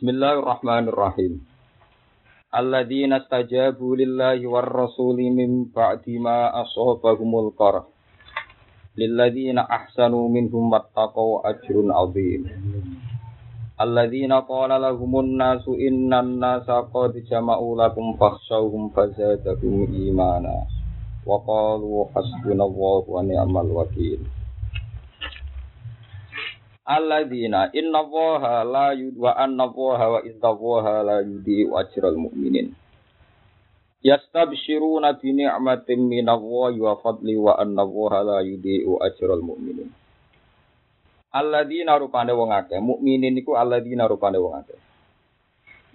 Bismillahirrahmanirrahim. Alladzina stajabu lillahi war rasuli min ba'di ma ashabahumul qarh. Lilladzina ahsanu minhum wattaqau ajrun azim. Alladzina qala lahumun nasu innan nasa qad jama'u lakum fakhshawhum fazadahum imana. Wa qalu hasbunallahu wa ni'mal wakil. Alladzina inna allaha la yud wa anna wa inna allaha la yudhi'u ajral mu'minin. Yastabshiruna bi ni'matin min Allah wa fadli wa anna allaha la yudhi'u ajral mu'minin. Alladzina rupane wong akeh, mukminin niku alladzina rupane wong akeh.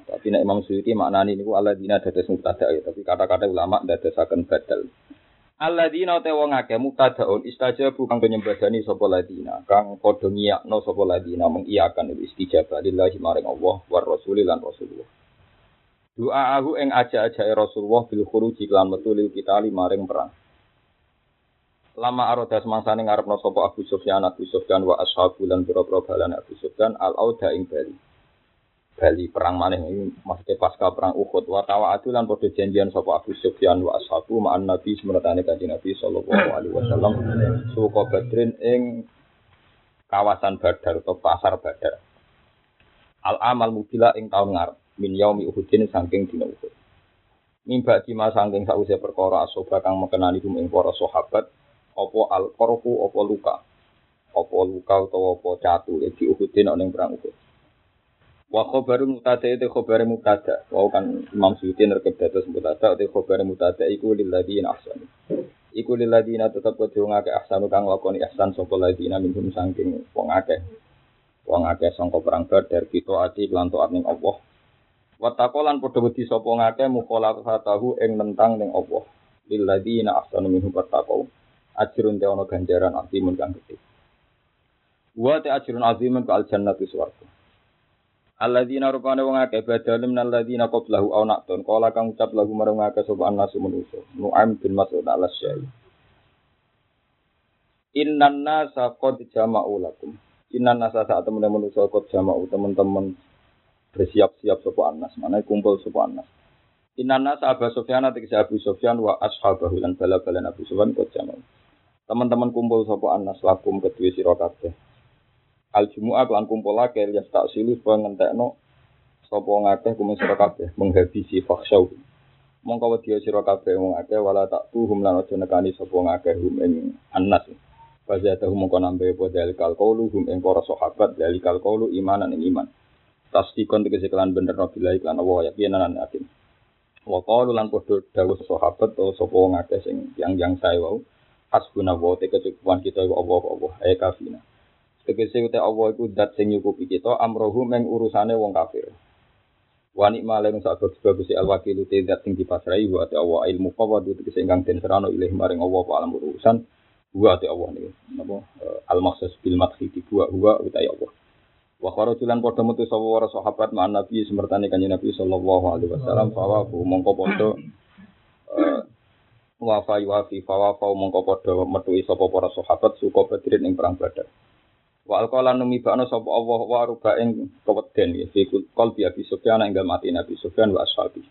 Tapi nek Imam Suyuti maknani niku alladzina dados mubtada ya, tapi kata-kata ulama dadosaken badal. Alladzina te wong akeh mubtadaun istajabu kang penyembadani sapa ladina kang padha ngiyakno sapa ladina mengiyakan istijabah lillahi maring Allah war rasuli lan Rasulullah. Doa ing aja-ajae Rasulullah bil khuruji lan metu lil kita maring perang. Lama aroda semangsane ngarepno sapa Abu Sufyan Abu Sufyan wa ashabu lan pira-pira balan Abu Sufyan al auda ing Bali. Bali perang maneh ini maksudnya pasca perang Uhud wa tawaatu lan padha janjian sapa Abu Sufyan wa ashabu ma'an Nabi semertane kanjeng Nabi sallallahu alaihi wasallam suka Badrin ing kawasan Badar atau pasar Badar. Al amal mubila ing taun ngarep min yaumi Uhudin saking dina Uhud. Mimba dima saking sause perkara asoba kang mekenani kum ing para sahabat apa al qarfu apa luka. Apa luka utawa apa catu di Uhudin ana perang Uhud. Wa khobaru mutada itu khobaru mutada. Wa kan Imam Suyuti nerkep dados mutada itu khobaru mutada iku lilladzina ahsanu. Iku lilladzina tetep kudu ngake ahsanu kang lakoni ihsan sapa ladina minhum saking wong akeh. Wong akeh sangka perang Badar kita ati lan taat ning Allah. Wa taqolan padha wedi sapa ngake mukhalafatahu ing nentang ning Allah. Lilladzina ahsanu minhum wattaqau. Ajrun te ana ganjaran azimun kang gedhe. Wa te ajrun ka al jannatu swarga. Alladzina rupane wong akeh badal min alladzina qablahu aw naqtun qala kang ucap lagu marang akeh sapa annasu manusa. Nu'aim bin Mas'ud al syai Innan nasa qad jama'u lakum. Innan nasa saat temen manusa qad jama'u teman-teman bersiap-siap sapa annas. Mana kumpul sapa annas. Innan nasa Abu Sufyan tegese Abu Sufyan wa ashabahu lan bala-balan Abu Sufyan qad jama'u. Teman-teman kumpul sapa annas lakum kedue sira kabeh al jumu'ah lan kumpul akeh ya tak silu supaya ngentekno sapa ngakeh kumis kabeh menghabisi fakhsyau mongko wedi sira kabeh wong akeh wala tak tuhum lan aja nekani sapa ngakeh hum ing annas Fazatahu mongko nambe apa dalikal qaulu hum ing para sahabat dalikal qaulu imanan ing iman. Tasdikon tegese kelan bener billahi lan Allah yakinan yakin. Wa qalu lan padha dawuh sahabat atau sapa ngakeh sing yang yang saya wau hasbunallahu te kecukupan kita Allah Allah ay kafina Tegese uta Allah iku dat sing nyukupi kita amrohu meng urusane wong kafir. Wa nikma lan sak bagus al wakilu te dat sing dipasrai wa ta Allah ilmu qawadu tegese ingkang den serano ilih maring Allah wa alam urusan wa ta Allah niki. Napa al maksus bil madhi wa huwa uta Allah. Wa kharajulan padha metu sapa para sahabat ma'an Nabi semertane kanjeng Nabi sallallahu alaihi wasallam fawa mongko padha wa fa yuafi fawa fa mongko padha metu sapa para sahabat suka badrin ing perang Badar. Wa alqala numi ba'na sapa Allah wa ruba ing keweden ya fi qalbi Abi Sufyan ing dalem ati Nabi Sufyan wa ashabi.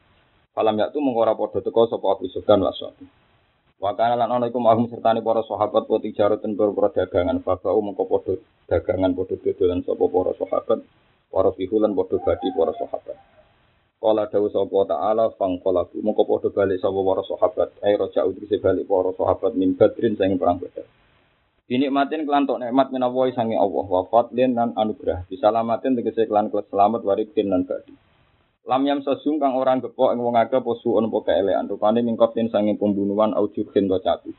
Falam yaktu mengko ora padha teka sapa Abu Sufyan wa ashabi. Wa kana lan ana iku mahum sertane para sahabat wa tijarat ten dagangan babau mengko padha dagangan padha dodolan sapa para sahabat. Para fihulan padha badi para sahabat. Kala dawuh sapa ta'ala fang qalabu mengko padha balik sapa para sahabat. Ai roja'u dise balik para sahabat min badrin sing perang badar. Dinikmatin kelantok nikmat minawai sangi Allah wafat dan dan anugerah. Disalamatin tegese kelan selamat waribin dan badi. Lam yam sesung kang orang gepok ing wong akeh posu ono po kaelean rupane mingkotin sangi pembunuhan au jubhin to catu.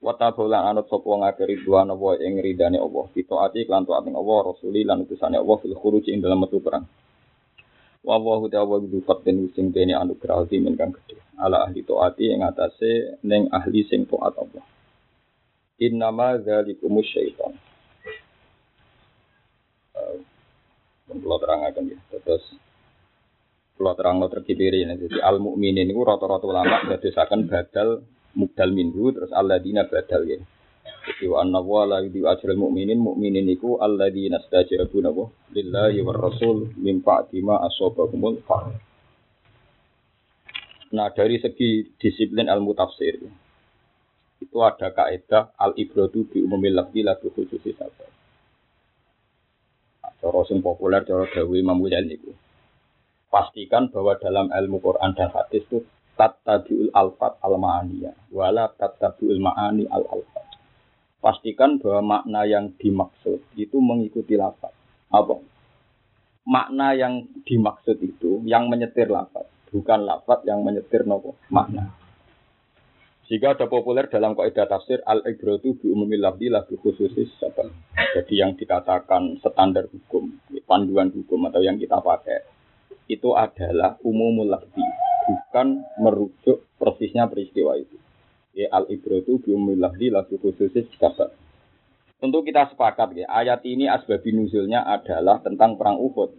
Wata bolan anut sapa wong akeh ridwan wa ing ridane Allah. Ditaati kelan taat ing Allah rasuli lan utusane Allah fil khuruj ing dalam metu perang. Wa Allahu ta'ala bi fatin sing dene anugerah kang gedhe. Ala ahli taati ing atase ning ahli sing taat Allah. Innama dzalikumus syaitan. Kalau terang akan ya, terus kalau terang lo terkibiri ini, jadi al mukminin itu rata-rata ulama berdasarkan badal mudal minhu terus al ladina badal ya. pasti wa anna wa la yudhi ajral mu'minin mu'minin iku alladzina stajabu nabo lillahi war rasul min ba'di ma asabahumul fa'al. Nah, dari segi disiplin ilmu tafsir itu ada kaidah al ibratu bi umumil lafzi la bi khususi sabab. Cara sing populer cara dawe Imam niku. Pastikan bahwa dalam ilmu Quran dan hadis itu tattabiul alfat al ma'aniyah wala tattabiul ma'ani al alfat. Pastikan bahwa makna yang dimaksud itu mengikuti lafaz. Apa? Makna yang dimaksud itu yang menyetir lafaz bukan lafaz yang menyetir nopo makna. Jika ada populer dalam kaidah tafsir al ibratu bi umumil lafzi la khususis sabab. Jadi yang dikatakan standar hukum, panduan hukum atau yang kita pakai itu adalah umumul lafzi, bukan merujuk persisnya peristiwa itu. Ya al ibratu bi umumil lafzi la khususis sabab. Tentu kita sepakat ya, ayat ini asbabun nuzulnya adalah tentang perang Uhud.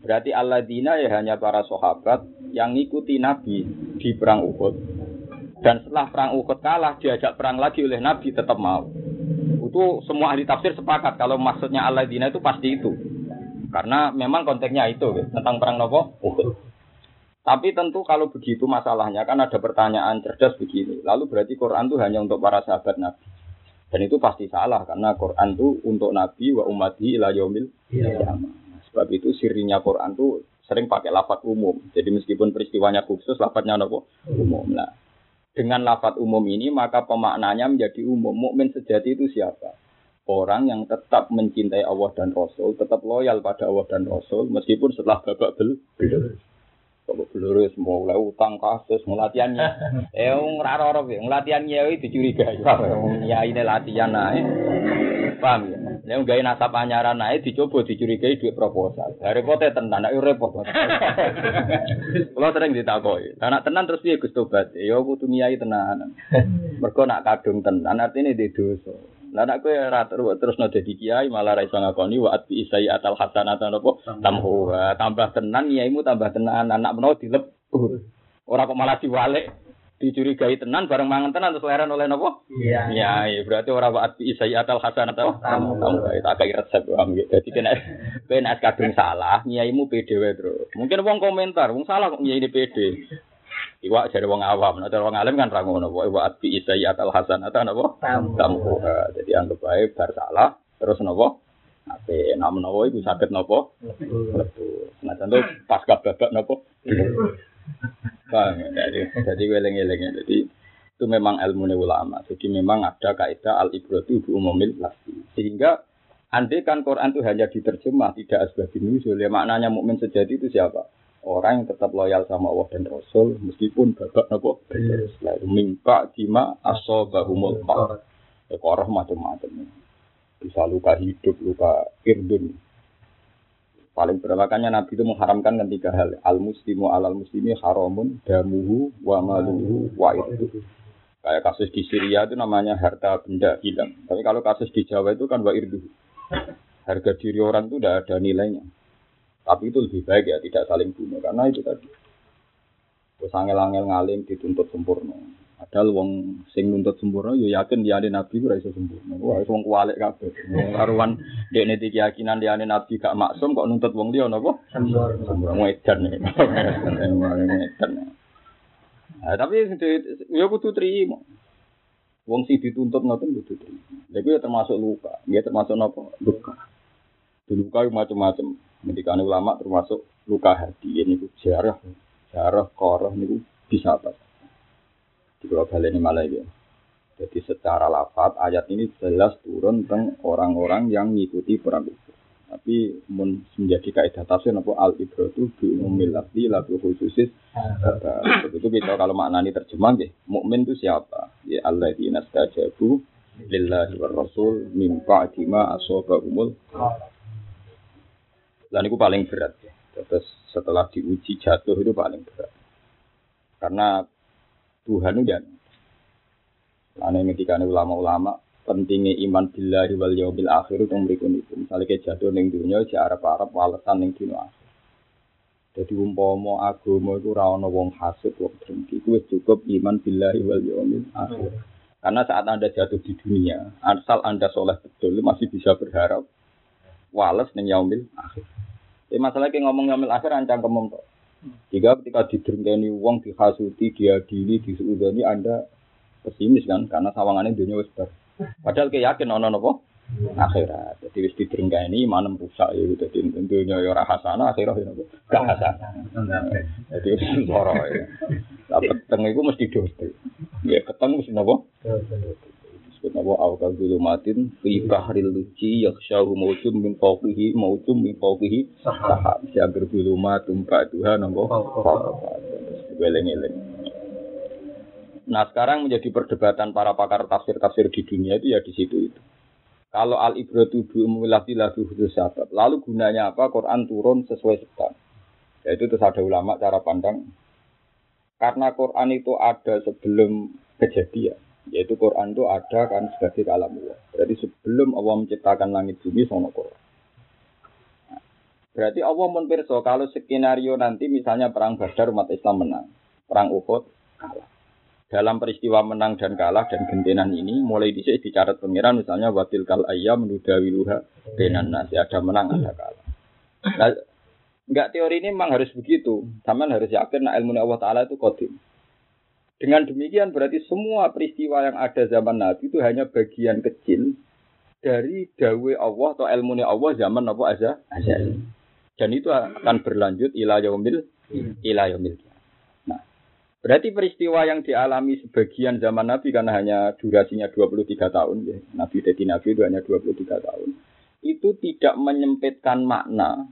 Berarti alladzina ya hanya para sahabat yang ngikuti Nabi di perang Uhud. Dan setelah perang Uhud kalah, diajak perang lagi oleh Nabi tetap mau. Itu semua ahli tafsir sepakat kalau maksudnya alladzina itu pasti itu. Karena memang konteksnya itu gitu, tentang perang Nopo Uhud. Tapi tentu kalau begitu masalahnya kan ada pertanyaan cerdas begini. Lalu berarti Quran itu hanya untuk para sahabat Nabi. Dan itu pasti salah karena Quran itu untuk Nabi wa umati ila yaumil yeah. Sebab itu sirinya Quran tuh sering pakai lafat umum. Jadi meskipun peristiwanya khusus, lafadznya apa? Umum. Nah, dengan lafat umum ini maka pemaknanya menjadi umum. Mukmin sejati itu siapa? Orang yang tetap mencintai Allah dan Rasul, tetap loyal pada Allah dan Rasul, meskipun setelah babak bel belur. Babak belur mulai utang kasus, ngelatihannya. Eh, ngerara orang ya, ngelatihannya itu dicurigai. Ya ini latihan naik. Paham ya? Nek gawe nasab anyaran nae dicoba dicurigai duit proposal. Lah repote tenan, nek repot. Kulo sering ditakoki. Lah nek tenan terus piye Gus tobat? Ya kudu ngiyai tenan. Mergo nak kadung tenan artine di dosa. Lah nek kowe ora terus no dadi kiai malah ra iso ngakoni wa atbi isai atal hasanata napa tamhu. Tambah tenan kiaimu tambah tenan anak menawa dilebur. Ora kok malah diwalik dicurigai tenan bareng mangan tenan terus leren oleh nopo? Iya. Iya, iya. berarti orang waat bi atal hasan atau kamu kamu tak kayak resep paham gitu. Jadi kena kena kadung salah, nyaimu pede wae, Bro. Mungkin wong komentar, wong salah kok nyai ini pede. Iwa jadi wong awam, nah wong alim kan ra ngono, waat bi atal hasan atau nopo? Kamu. Jadi anggap baik bar salah, terus nopo? Ape nama nopo ibu sakit nopo? Nah tentu pas babak nopo? Paham ya? Jadi, jadi weleng-weleng Jadi itu memang ilmu ulama. Jadi memang ada kaidah al ibratu bi umumil lafzi. Sehingga andai kan Quran itu hanya diterjemah tidak asbabun nuzul, ya maknanya mukmin sejati itu siapa? Orang yang tetap loyal sama Allah dan Rasul meskipun babak nopo lalu mimpa dima asobahumul far. Ya macam-macam. Bisa luka hidup, luka irdun, Paling bermakanya Nabi itu mengharamkan kan tiga hal. Al muslimu alal muslimi haramun damuhu wa maluhu wa itu. Kayak kasus di Syria itu namanya harta benda hilang. Tapi kalau kasus di Jawa itu kan wa irdu. Harga diri orang itu tidak ada nilainya. Tapi itu lebih baik ya tidak saling bunuh karena itu tadi. Terus angel-angel ngalim dituntut sempurna. Padahal wong sing nuntut sempurna yo yakin dia nabi ora iso sempurna. Wah, wong kualik kabeh. Wong karuan dekne iki keyakinan dia nabi gak maksum kok nuntut wong liya napa? Sempurna. Sempurna edan. Edan. Nah, tapi yo kudu trimo. Wong sing dituntut ngoten kudu trimo. Lha ya termasuk luka, ya termasuk napa? Luka. Luka macam-macam. Mendikane ulama termasuk luka hati ini jarah, jarah, koroh niku bisa apa? Di kalau ini malah ya. Jadi secara lafat ayat ini jelas turun tentang orang-orang yang mengikuti perang itu. Tapi menjadi kaidah tafsir apa al ibratu bi umumil lafzi la bi khususis. Itu kita kalau maknani terjemah nggih, mukmin itu siapa? Ya alladzina stajabu lillahi war rasul min ba'di ma asabahumul. Dan itu paling berat ya. Terus setelah diuji jatuh itu paling berat. Karena Tuhan udah. Ane ketika ulama-ulama pentingnya iman billahi wal yaumil akhir itu mereka itu. Misalnya kayak jatuh neng dunia, si Arab Arab walesan neng dunia akhir. Jadi umpama agama itu rawon wong hasud, wong drengki. Itu cukup iman billahi wal yaumil akhir. Karena saat Anda jatuh di dunia, asal Anda soleh betul, masih bisa berharap wales ning yaumil akhir. Tapi masalah kayak ngomong yaumil akhir ancang kemem tok. Jika ketika didrengkeni wong dihasuti, diadili, disuudani Anda pesimis kan karena sawangannya dunia wis bar. Padahal kayak yakin ono napa? Akhirat. Jadi wis didrengkeni manem rusak ya dadi dunia ya ora hasanah akhirat ya napa? Gak hasanah. Jadi wis ya. Lah peteng iku mesti dosa. Ya peteng mesti napa? Disebut nama awal zulumatin fi bahril luci yakhshahu mawjum min fawqihi mawjum min fawqihi sahab siagar zulumatum ba'duha nama weleng-eleng Nah sekarang menjadi perdebatan para pakar tafsir-tafsir di dunia itu ya di situ itu. Kalau al ibratu bi umulati lagu khusus sahabat, lalu gunanya apa? Quran turun sesuai sebab. Yaitu terus ada ulama cara pandang. Karena Quran itu ada sebelum kejadian yaitu Quran itu ada kan sebagai kalam Allah. Berarti sebelum Allah menciptakan langit bumi sono Quran. Berarti Allah menpirso kalau skenario nanti misalnya perang Badar umat Islam menang, perang Uhud kalah. Dalam peristiwa menang dan kalah dan gentenan ini mulai dicek dicatat pengiran misalnya watil kal ayam menudawiluha benan nasi ada menang ada kalah. Nah, enggak teori ini memang harus begitu. Sama harus yakin nah ilmu Allah Taala itu kodim. Dengan demikian berarti semua peristiwa yang ada zaman Nabi itu hanya bagian kecil dari dawe Allah atau ilmu Allah zaman apa aja. Dan itu akan berlanjut ila yaumil ila yaumil. Nah, berarti peristiwa yang dialami sebagian zaman Nabi karena hanya durasinya 23 tahun ya. Nabi jadi Nabi itu hanya 23 tahun. Itu tidak menyempitkan makna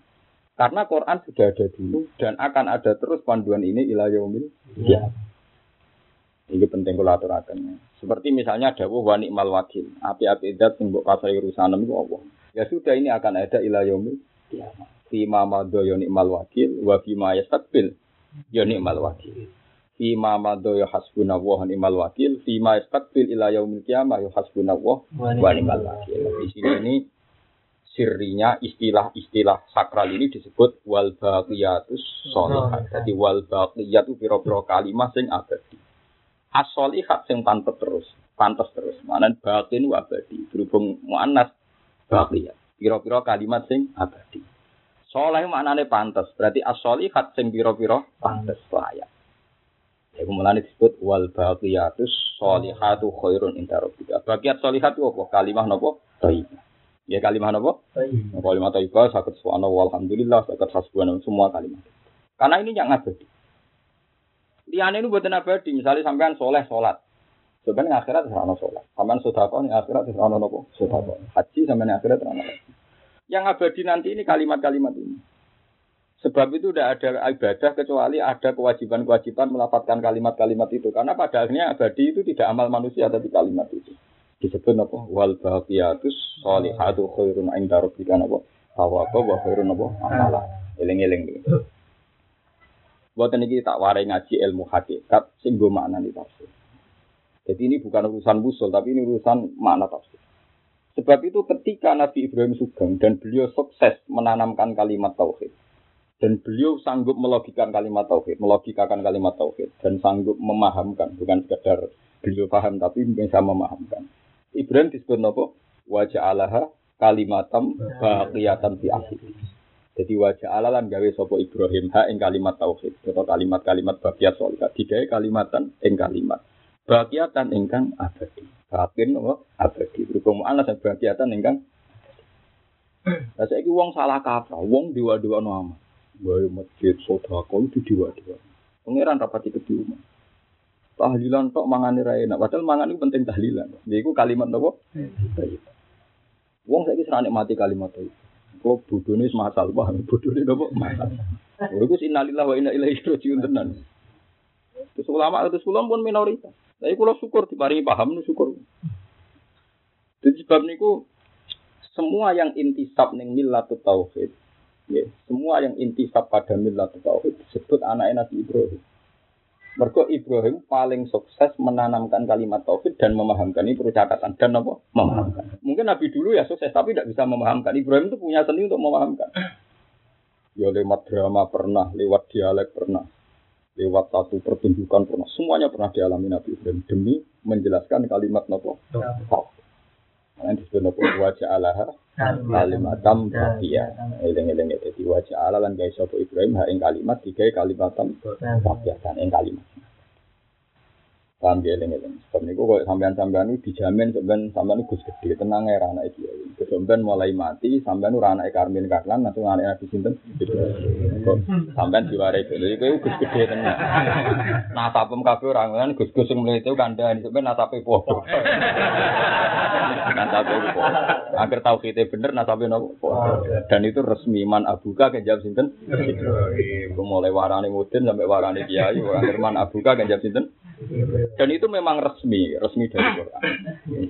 karena Quran sudah ada dulu dan akan ada terus panduan ini ila yaumil ya. Ini penting kula aturaken. Seperti misalnya dawuh wa nikmal wakil. Api-api dat sing mbok kasari urusanem iku Allah. Ya sudah ini akan ada ila yaumil kiamat. Fi ma madha ya nikmal wakil wa fi ma yastaqbil ya nikmal wakil. Fi ma madha ya hasbunallah wa nikmal wakil, fi ma yastaqbil ila yaumil ya hasbunallah wa nikmal wakil. Di sini ini sirrinya istilah-istilah sakral ini disebut wal baqiyatus. Jadi wal baqiyatu pira-pira kalimah sing abadi as-solihat sing pantes terus, pantes terus. Mana batin wa abadi, berhubung muannas baqiyah. Pira-pira kalimat sing abadi. Soleh maknane pantes, berarti as-solihat sing pira-pira pantes layak. Ya mulane disebut wal baqiyatus solihatu khairun inda rabbika. Baqiyat solihat itu apa? Kalimah napa? Thayyibah. Ya kalimah napa? Thayyibah. Kalimah thayyibah saged subhanallah walhamdulillah saged hasbunallah semua kalimat. Karena ini yang abadi. Liane itu buatan abadi. Misalnya sampean soleh sholat. Sebenarnya akhirat serana sholat. Sampean sodako nih akhirat serana nopo sodako. Haji sampean akhirat serana Yang abadi nanti ini kalimat-kalimat ini. Sebab itu tidak ada ibadah kecuali ada kewajiban-kewajiban melapatkan kalimat-kalimat itu. Karena pada akhirnya abadi itu tidak amal manusia tapi kalimat itu. Disebut apa? Wal bahagiatus solihatu khairun inda rabbika apa? Tawaka wa khairun apa? Amalah. Eling-eling. Buatan ini tak warai ngaji ilmu hakikat sing makna di tafsir. Jadi ini bukan urusan musul, tapi ini urusan makna tafsir. Sebab itu ketika Nabi Ibrahim Sugeng dan beliau sukses menanamkan kalimat tauhid dan beliau sanggup melogikan kalimat tauhid, melogikakan kalimat tauhid dan sanggup memahamkan, bukan sekedar beliau paham tapi bisa memahamkan. Ibrahim disebut nopo wajah Allah kalimatam baqiyatan fi akhir. Jadi wajah alalan gawe sopo Ibrahim ha ing kalimat tauhid atau kalimat-kalimat bagiat solihat digawe kalimatan ing kalimat bagiatan ingkang abadi. Bakin apa abadi. Berhubung anak dan bagiatan ingkang Lah saiki wong salah kaprah, wong no amat. Wae masjid sedekah itu diwa-diwa. Pangeran rapati rumah. Tahlilan tok mangane ra enak, padahal mangan itu penting tahlilan. Iku kalimat napa? Wong saiki serane mati kalimat itu. Kok bodone wis masal, paham? Bodone nopo masal. Lha iku innalillahi wa inna ilaihi rajiun tenan. Terus ulama itu sulam pun minoritas. Tapi kalau syukur diparingi paham syukur. Jadi sebab niku semua yang intisab ning millatut tauhid, ya, semua yang intisab pada millatut tauhid disebut anak Nabi Ibrahim. Mergo Ibrahim paling sukses menanamkan kalimat tauhid dan memahamkan ini perlu catatan dan apa? Memahamkan. Mungkin Nabi dulu ya sukses tapi tidak bisa memahamkan. Ibrahim itu punya seni untuk memahamkan. Ya lewat drama pernah, lewat dialek pernah, lewat satu pertunjukan pernah semuanya pernah dialami Nabi Ibrahim demi menjelaskan kalimat nopo Karena disebut nopo wajah Allah kalimatam bakiyah. Eleng-eleng jadi wajah Allah lan guys sopo Ibrahim ha ing kalimat tiga kalimatam bakiyah dan ing kalimat. Paham ya eleng-eleng. Sebab niku kok sampean-sampean itu dijamin sampean sampean itu gus gede tenang ya anak iki. Sampean mulai mati sampean ora anak Karmin Karlan langsung anak Nabi sinten. Kok sampean diwarai dulu iku gus gede tenan. Nasabem kabeh ora ngono gus-gus sing mulai itu kandhani sampean nasabe padha. Nasabe padha. Akhir tauhide bener nasabe nopo. Dan itu resmi man abuka kan jawab sinten. Mulai warane mudin sampai warane kiai, akhir man abuka kan jawab sinten. Dan itu memang resmi, resmi dari Quran.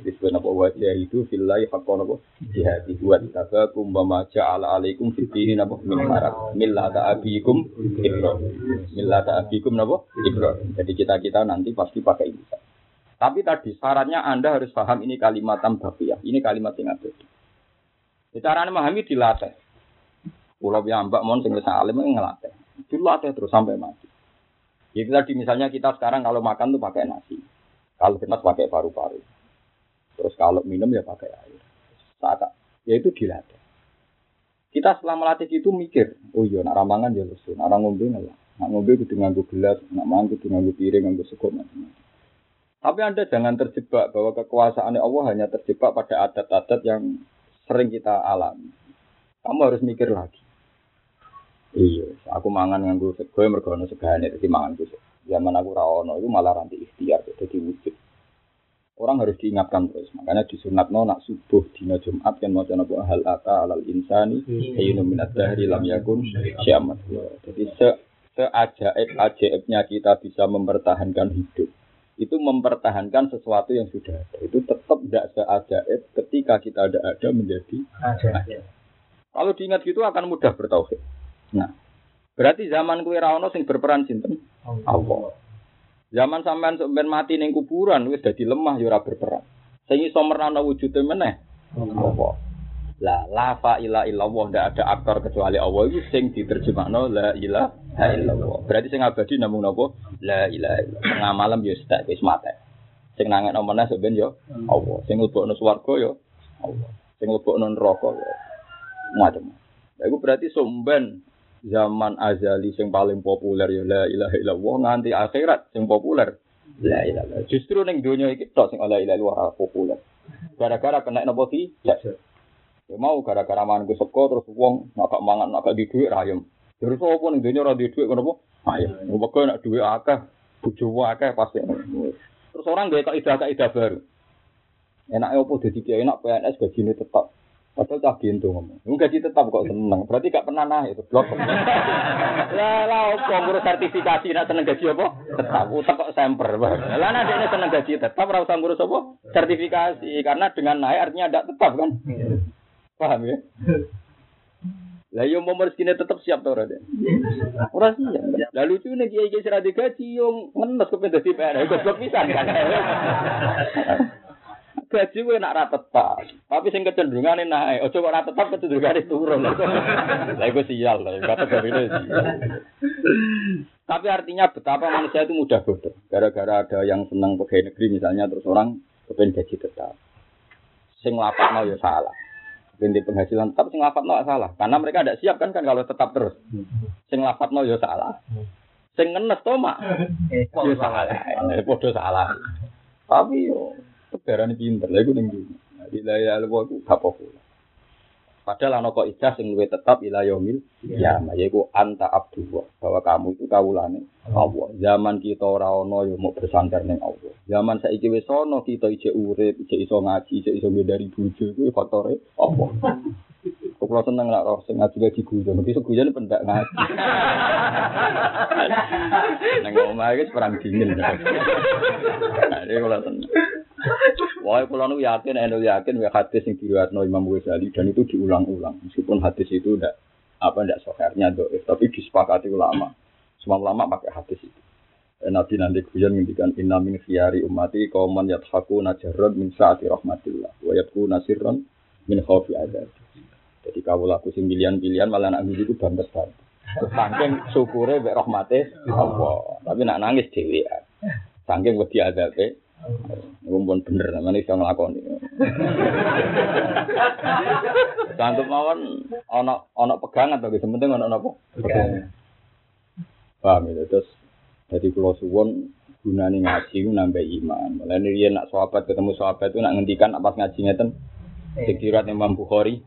Disebut apa wajah itu fillahi haqqan apa jihadi wa tabakum wa ma ja'ala alaikum fid dini napa min haraj millata abikum Ibrahim. Millata abikum napa Ibrahim. Jadi kita-kita nanti pasti pakai ini. Tapi tadi syaratnya Anda harus paham ini kalimat tambaqiyah. Ini kalimat yang ada. Caranya memahami dilatih. Pulau yang mbak mon sing alim ngelatih. Dilatih terus sampai mati. Jadi tadi misalnya kita sekarang kalau makan tuh pakai nasi. Kalau kita pakai paru-paru. Terus kalau minum ya pakai air. Saat ya itu dilatih. Kita setelah melatih itu mikir, oh iya, nak ramangan ya lesu, nak ngombe ngelah. Nak ngombe kudu nganggo gelas, nak mangan kudu piring, sego macam-macam. Tapi Anda jangan terjebak bahwa kekuasaan Allah hanya terjebak pada adat-adat yang sering kita alami. Kamu harus mikir lagi. Iya, aku mangan nganggo sego mergo ono segane dadi mangan ku. Zaman aku ra ono itu malah ranti ikhtiar jadi wujud. Orang harus diingatkan terus. Makanya disunatno nak subuh dina Jumat kan maca napa hal ata alal insani hayyun minad dahri lam yakun syamat. Jadi se seajaib ajaibnya kita bisa mempertahankan hidup itu mempertahankan sesuatu yang sudah ada. Itu tetap tidak seajaib ketika kita ada ada menjadi ajaib. Kalau diingat gitu akan mudah bertauhid. Nah, berarti zaman kue rawono sing berperan sinten? Allah. Zaman sampean sampean mati ning kuburan wis dadi lemah ya ora berperan. Sing iso merana wujude meneh Allah. La la fa ila illallah ndak ada aktor kecuali Allah itu sing diterjemahno la ilaha illallah. Berarti sing abadi namung napa? La ilaha illallah. Tengah malam ya sedak wis mate. Sing nangekno meneh sampean ya Allah. Sing mlebokno swarga ya Allah. Sing mlebokno neraka ya macam. Iku berarti somben zaman azali sing paling populer ya la ilaha illallah nganti akhirat sing populer la ilaha. Justru ning donya iki tok sing la ilaha illallah populer. Gara-gara kena napa ki? Ya. Ya mau gara-gara mangan seko terus wong nak gak mangan nak gak di dhuwit rayem. Terus apa ning donya ora di dhuwit ngono apa? Ayo, Mergo nak dhuwit akeh, bojo akeh pasti. Terus orang gak kaidah kaidah baru. Enaknya apa jadi kiai enak PNS gajine tetap. Padahal cah gintu ngomong. Lu gaji tetap kok seneng. Berarti gak pernah naik itu blok. Lah lah opo ngurus sertifikasi nak seneng gaji apa? Tetap utek kok semper. Lah nek ini seneng gaji tetap ora usah ngurus apa? Sertifikasi karena dengan naik artinya tidak tetap kan? Paham ya? Lah yo mau rezekine tetap siap to ora deh. Ora siap. Lah lucu nih kiai kiai seradi gaji yo ngenes kepen dadi PNS. Goblok pisan kan. Gaji gue nak rata tetap, tapi sing kecenderungan naik. Ojo kok rata tetap kecenderungan turun. Lah iku sial lah, kata ini. Tapi artinya betapa manusia itu mudah bodoh. Gara-gara ada yang senang pegawai negeri misalnya terus orang kepengen gaji tetap. Sing mau ya salah. Binti penghasilan tetap sing mau salah. Karena mereka tidak siap kan kan kalau tetap terus. Sing mau ya salah. Sing ngenes to mak. Ya salah. Bodoh salah. Tapi yo Sebarane pinter, lha iku ning dunya. Di laya luwa ku gak populer. Padahal ana kok ijazah sing luwih tetap ila yaumil ya yaiku anta abdullah bahwa kamu itu kawulane Allah. Zaman kita ora ana ya mau bersandar ning Allah. Zaman saiki wis ana kita ijek urip, ijek iso ngaji, ijek iso dari bojo iku faktore Allah. Kula seneng lah roh sing ngaji ngaji guyon. Mesti guyon pendak ngaji. Nang omah iki perang dingin. Nah, kula seneng. Wah, kula nu yakin, eno yakin ya hadis sing diriwayatno Imam Ghazali dan itu diulang-ulang. Meskipun hadis itu ndak apa ndak sohernya doif, tapi disepakati ulama. Semua ulama pakai hadis itu. Nabi nanti kuyan ngendikan inna min khiyari ummati qauman yadhaku najarrad min saati rahmatillah wa yabku nasirran min khaufi adab. Jadi kau laku sing pilihan-pilihan malah anak itu banget banget. Saking syukure mbek rahmate Allah. Tapi nak nangis dhewean. Saking wedi adabe. Ngumpul bener namanya iso nglakoni. Sanggup mawon ana ana pegangan to penting ana napa? Pegangan. Paham ya terus jadi kalau suwon gunane ngaji ku nambah iman. Mulane riyen nak sahabat ketemu sahabat itu nak ngendikan pas ngaji ngeten sekirat Imam Bukhari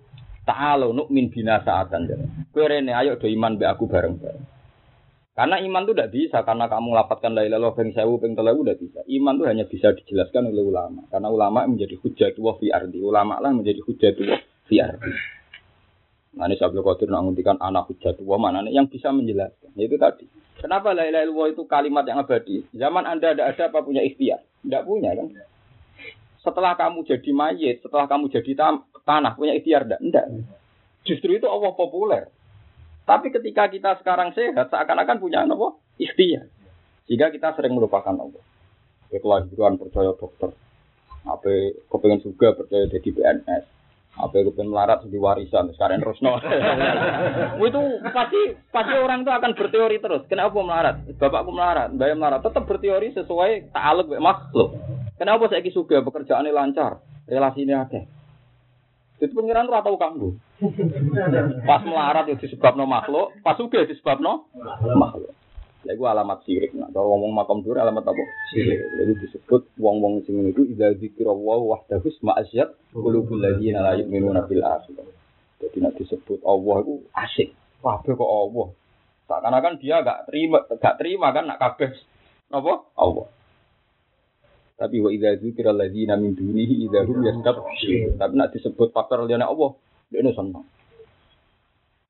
Ta'alu nu'min bina sa'atan. Kowe rene ayo do iman be aku bareng-bareng. Karena iman itu tidak bisa karena kamu lapatkan la ilaha ping sewu ping telu tidak bisa. Iman itu hanya bisa dijelaskan oleh ulama. Karena ulama menjadi hujjatullah fi ardi. Ulama lah menjadi hujjatullah fi ardi. Nah ini Sabtu Qadir nak nguntikan anak hujjatullah mana yang bisa menjelaskan. Itu tadi. Kenapa la ilaha itu kalimat yang abadi? Zaman Anda ada ada apa punya ikhtiar? Tidak punya kan? Setelah kamu jadi mayit, setelah kamu jadi tanah, punya ikhtiar tidak? Tidak. Justru itu Allah populer. Tapi ketika kita sekarang sehat, seakan-akan punya apa? Ikhtiar. Sehingga kita sering melupakan Allah. Kelahiran percaya dokter. Apa kepengen juga percaya jadi PNS. Apa kepengen melarat di warisan sekarang terus no. itu pasti pasti orang itu akan berteori terus. Kenapa melarat? Bapakku melarat, bayar melarat. Tetap berteori sesuai ta'aluk makhluk. Kenapa saya suka pekerjaannya lancar, relasinya ada. Itu pengiran ora tau kanggo. Pas melarat itu disebabno makhluk, pas juga disebabno makhluk. Lha iku alamat sirik. Nah, ngomong makam dur alamat apa? Sirik. Jadi disebut wong-wong sing itu idza zikrullah wahdahu ma'asyat qulubul ladzina la yu'minuna bil akhir. Jadi nak disebut Allah itu asik. Kabeh kok Allah. Seakan-akan dia gak terima, gak terima kan nak kabeh apa? Allah. Tapi wa idza dzikra alladziina min dunihi idza hum yastabshirun. Tapi nak disebut faktor liyane Allah, dia ini senang.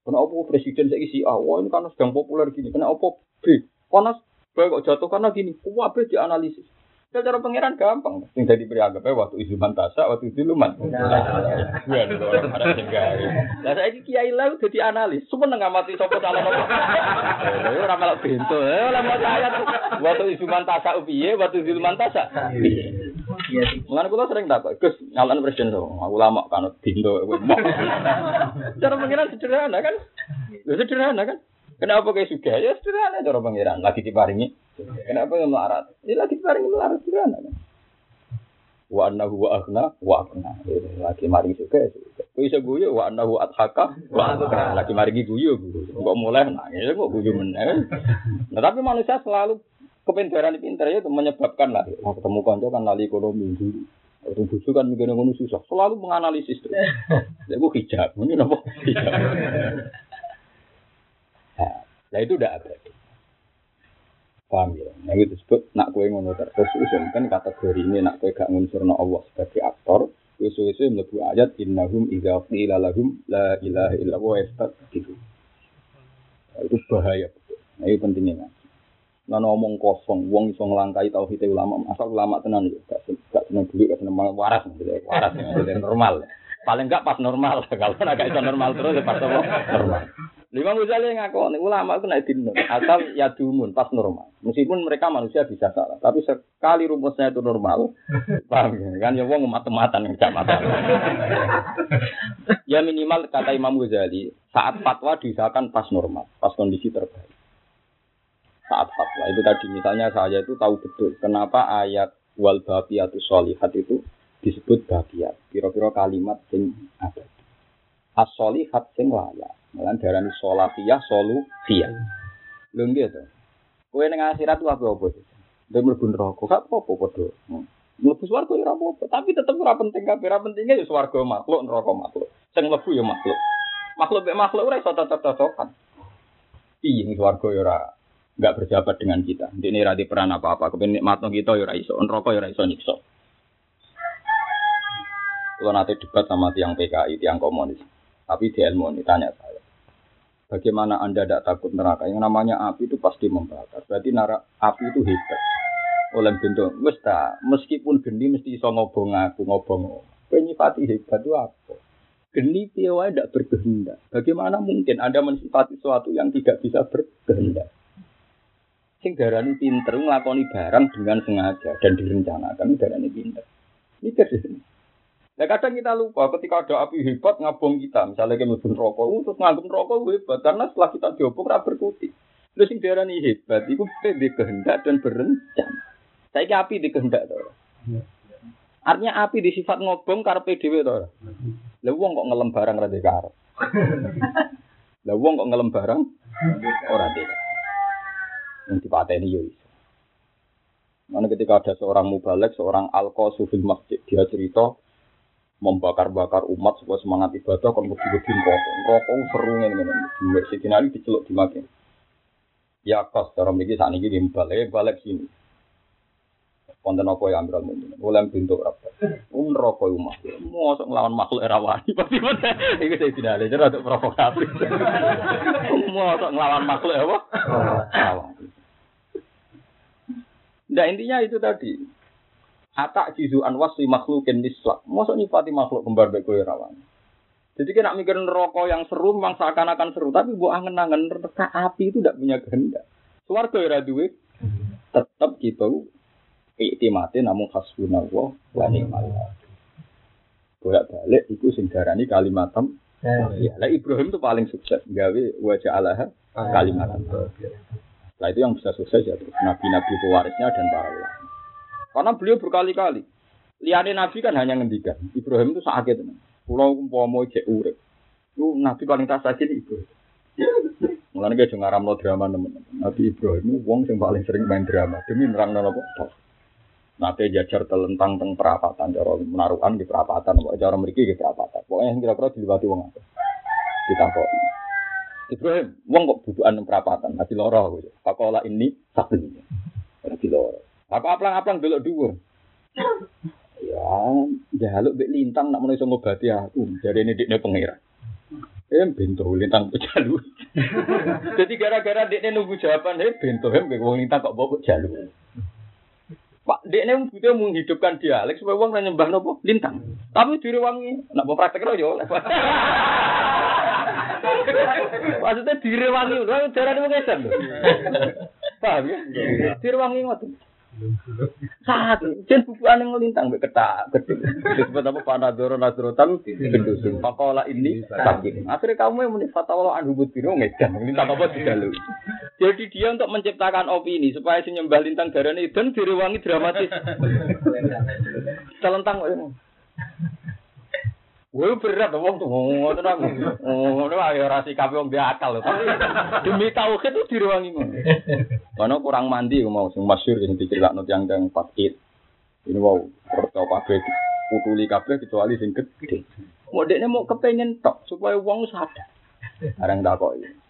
Kenapa presiden saya isi A? Wah ini karena sedang populer gini. Kenapa B? Panas B kok jatuh karena gini. B dianalisis. Ya cara pangeran gampang. Yang tadi beri anggap waktu itu mantasa, waktu itu luman. Iya, orang ada tinggal. Nah saya kiai lah udah dianalis. Semua ngamati sopo salah nopo. Ya ora malah bento. Ya ora malah ayat. Waktu itu mantasa upiye, waktu itu mantasa. Mengenai kula sering takut, Gus, ngalan presiden so, ulama kan bento. Cara pangeran sederhana kan? Sederhana kan? Kenapa kayak suka? Ya sederhana cara pangeran. Lagi diparingi Kenapa yang melarat? Ini lagi bareng melarat sederhana kan. Wa annahu wa aghna wa aghna. Lagi maring juga ya suka. Kok iso guyu wa annahu adhaka wa adhaka. Lagi maringi guyu. Kok mulai nangis kok guyu meneh. Nah tapi manusia selalu kepintaran pintar ya itu menyebabkan lah. Mau ketemu konco kan lali ekonomi dulu. Itu busu kan mikir ngono susah. Selalu menganalisis tuh. Ya gue hijab. Ini apa? Hijab. Nah, itu udah abadi. Paham ya? Nah itu disebut nak kue ngono terus usul kan kategori ini nak kue gak ngunsurno Allah sebagai aktor Isu-isu mlebu ayat innahum idza qila lahum la ilaha illallah gitu. Nah, itu bahaya. Nah itu pentingnya. Nah ngomong kosong, wong iso nglangkai tauhid ulama, asal ulama tenan ya, gak gak seneng dulu, gak seneng waras, waras, normal. Paling enggak pas normal, kalau agak iso normal terus ya pas normal. Lima Ghazali ngaku ulama itu naik dinun asal ya dumun pas normal. Meskipun mereka manusia bisa salah, tapi sekali rumusnya itu normal, paham ya? Kan ya wong mata-matan yang mata. ya minimal kata Imam Ghazali saat fatwa diusahakan pas normal, pas kondisi terbaik. Saat fatwa itu tadi misalnya saya itu tahu betul kenapa ayat wal baqiyatu sholihat itu disebut baqiyat. Kira-kira kalimat sing ada. As-sholihat sing layak Malah darani solatiyah solutiyah. Lho nggih to. Kowe ning akhirat ku apa apa? Dia mlebu neraka, gak apa-apa padha. Mlebu swarga ya ora apa tapi tetep ora penting kabeh, ora pentingnya ya swarga makhluk, neraka makhluk. Sing mlebu ya makhluk. Makhluk mek makhluk ora iso cocok-cocokan. Iya swarga ya ora enggak berjabat dengan kita. Ini ora di peran apa-apa, kepen nikmatno kita ya ora iso, neraka ya ora iso nyiksa. Kalau nanti debat sama tiang PKI, tiang komunis, tapi di ilmu ini tanya saya. Bagaimana Anda tidak takut neraka? Yang namanya api itu pasti membakar. Berarti nara, api itu hebat. Oleh bentuk, mesta, meskipun geni mesti iso ngobong aku, ngobong. Penyifati hebat itu apa? Geni piawai tidak berkehendak. Bagaimana mungkin Anda mensifati sesuatu yang tidak bisa berkehendak? Sing darani pinter barang dengan sengaja dan direncanakan darani pinter. Mikir Nah kadang kita lupa ketika ada api hebat ngabong kita, misalnya kita mlebu rokok, uh, terus rokok hebat karena setelah kita diobong ra berkutik. Terus sing diarani hebat iku di kehendak dan berencana. Saya api di kehendak. Artinya api di sifat ngobong karepe dhewe to. Lah wong kok ngelem barang ra karep. Lah wong kok ngelem barang ora dhewe. Yang dipateni yo. Mana ketika ada seorang mubalek, seorang alko sufil masjid, dia cerita membakar-bakar umat supaya semangat ibadah kon mesti gedin rokok. Rokok seru ngene ngene. Dua Sidin Ali diceluk di makin. Ya kos cara mriki saat ini balik balik sini. Konten apa yang ambil mungkin. Oleh pintu apa? Um rokok umat. Mosok ngelawan makhluk era wani. Pasti? Ini saya tidak ada. Jadi untuk provokatif. Mosok ngelawan makhluk apa? Nah intinya itu tadi. Atak jizu anwas si makhlukin mislak. Masuk nyipati makhluk kembar baik kue rawan. Jadi kena mikirin rokok yang seru memang seakan-akan seru. Tapi buat angen-angen reka api itu tidak punya kehendak. Suarga ya duit. Tetap gitu. Iktimati namun hasbunallah wa ni'mal Bolak balik itu sing darani kalimatam. Ya, lah Ibrahim itu paling sukses gawe wajah Allah kalimatam. Nah itu yang bisa sukses ya nabi-nabi pewarisnya dan para ulama. Karena beliau berkali-kali. Liane Nabi kan hanya ngendikan. Ibrahim itu sakit. Pulau umpama cek urip. Itu Nabi paling tak sakit Ibrahim. Mulane ge ngaramno drama teman-teman. Nabi Ibrahim wong yang paling sering main drama demi nerangno apa? Nabi jajar telentang teng perapatan cara menaruhan di perapatan, cara mriki di perapatan. Pokoknya yang kira-kira diliwati wong akeh. Ditakoki. Ibrahim, wong kok bubukan perapatan, nanti loro gitu. Pakola ini sakit. Nanti loro. Apa aplang-aplang dulu dua. Ya, jaluk bek lintang nak mulai ngobati aku. Jadi ini dikne pengira. Eh bento lintang jaluk. Jadi gara-gara dikne nunggu jawaban, eh bento em wong lintang kok bawa jaluk. Pak, dekne butuh menghidupkan dialek supaya wong nyembah nopo lintang. Tapi direwangi, nak mau praktek yo. Maksudnya direwangi, lho jarane wong edan lho. Paham ya? Direwangi ngoten. Saat jen bubukan yang melintang be ketak gede. Disebut apa panadoro nasrotan gendusun. Pakola ini sakit. Akhirnya kamu yang menifat Allah anhubut biru ngedan. Melintang apa didalu. Jadi dia untuk menciptakan opini supaya si nyembah lintang darah ini dan direwangi dramatis. Telentang Wah berat wong tuh ngono tenang. Ngono ayo ora sikape wong akal tapi demi tauhid itu direwangi ngono. Karena kurang mandi mau sing masyhur sing diceritakno tiyang-tiyang pas Id. Ini wow, percaya kabeh putuli kabeh kecuali sing gede. Mau dekne mau kepengen tok supaya wong sadar. Arang takoki.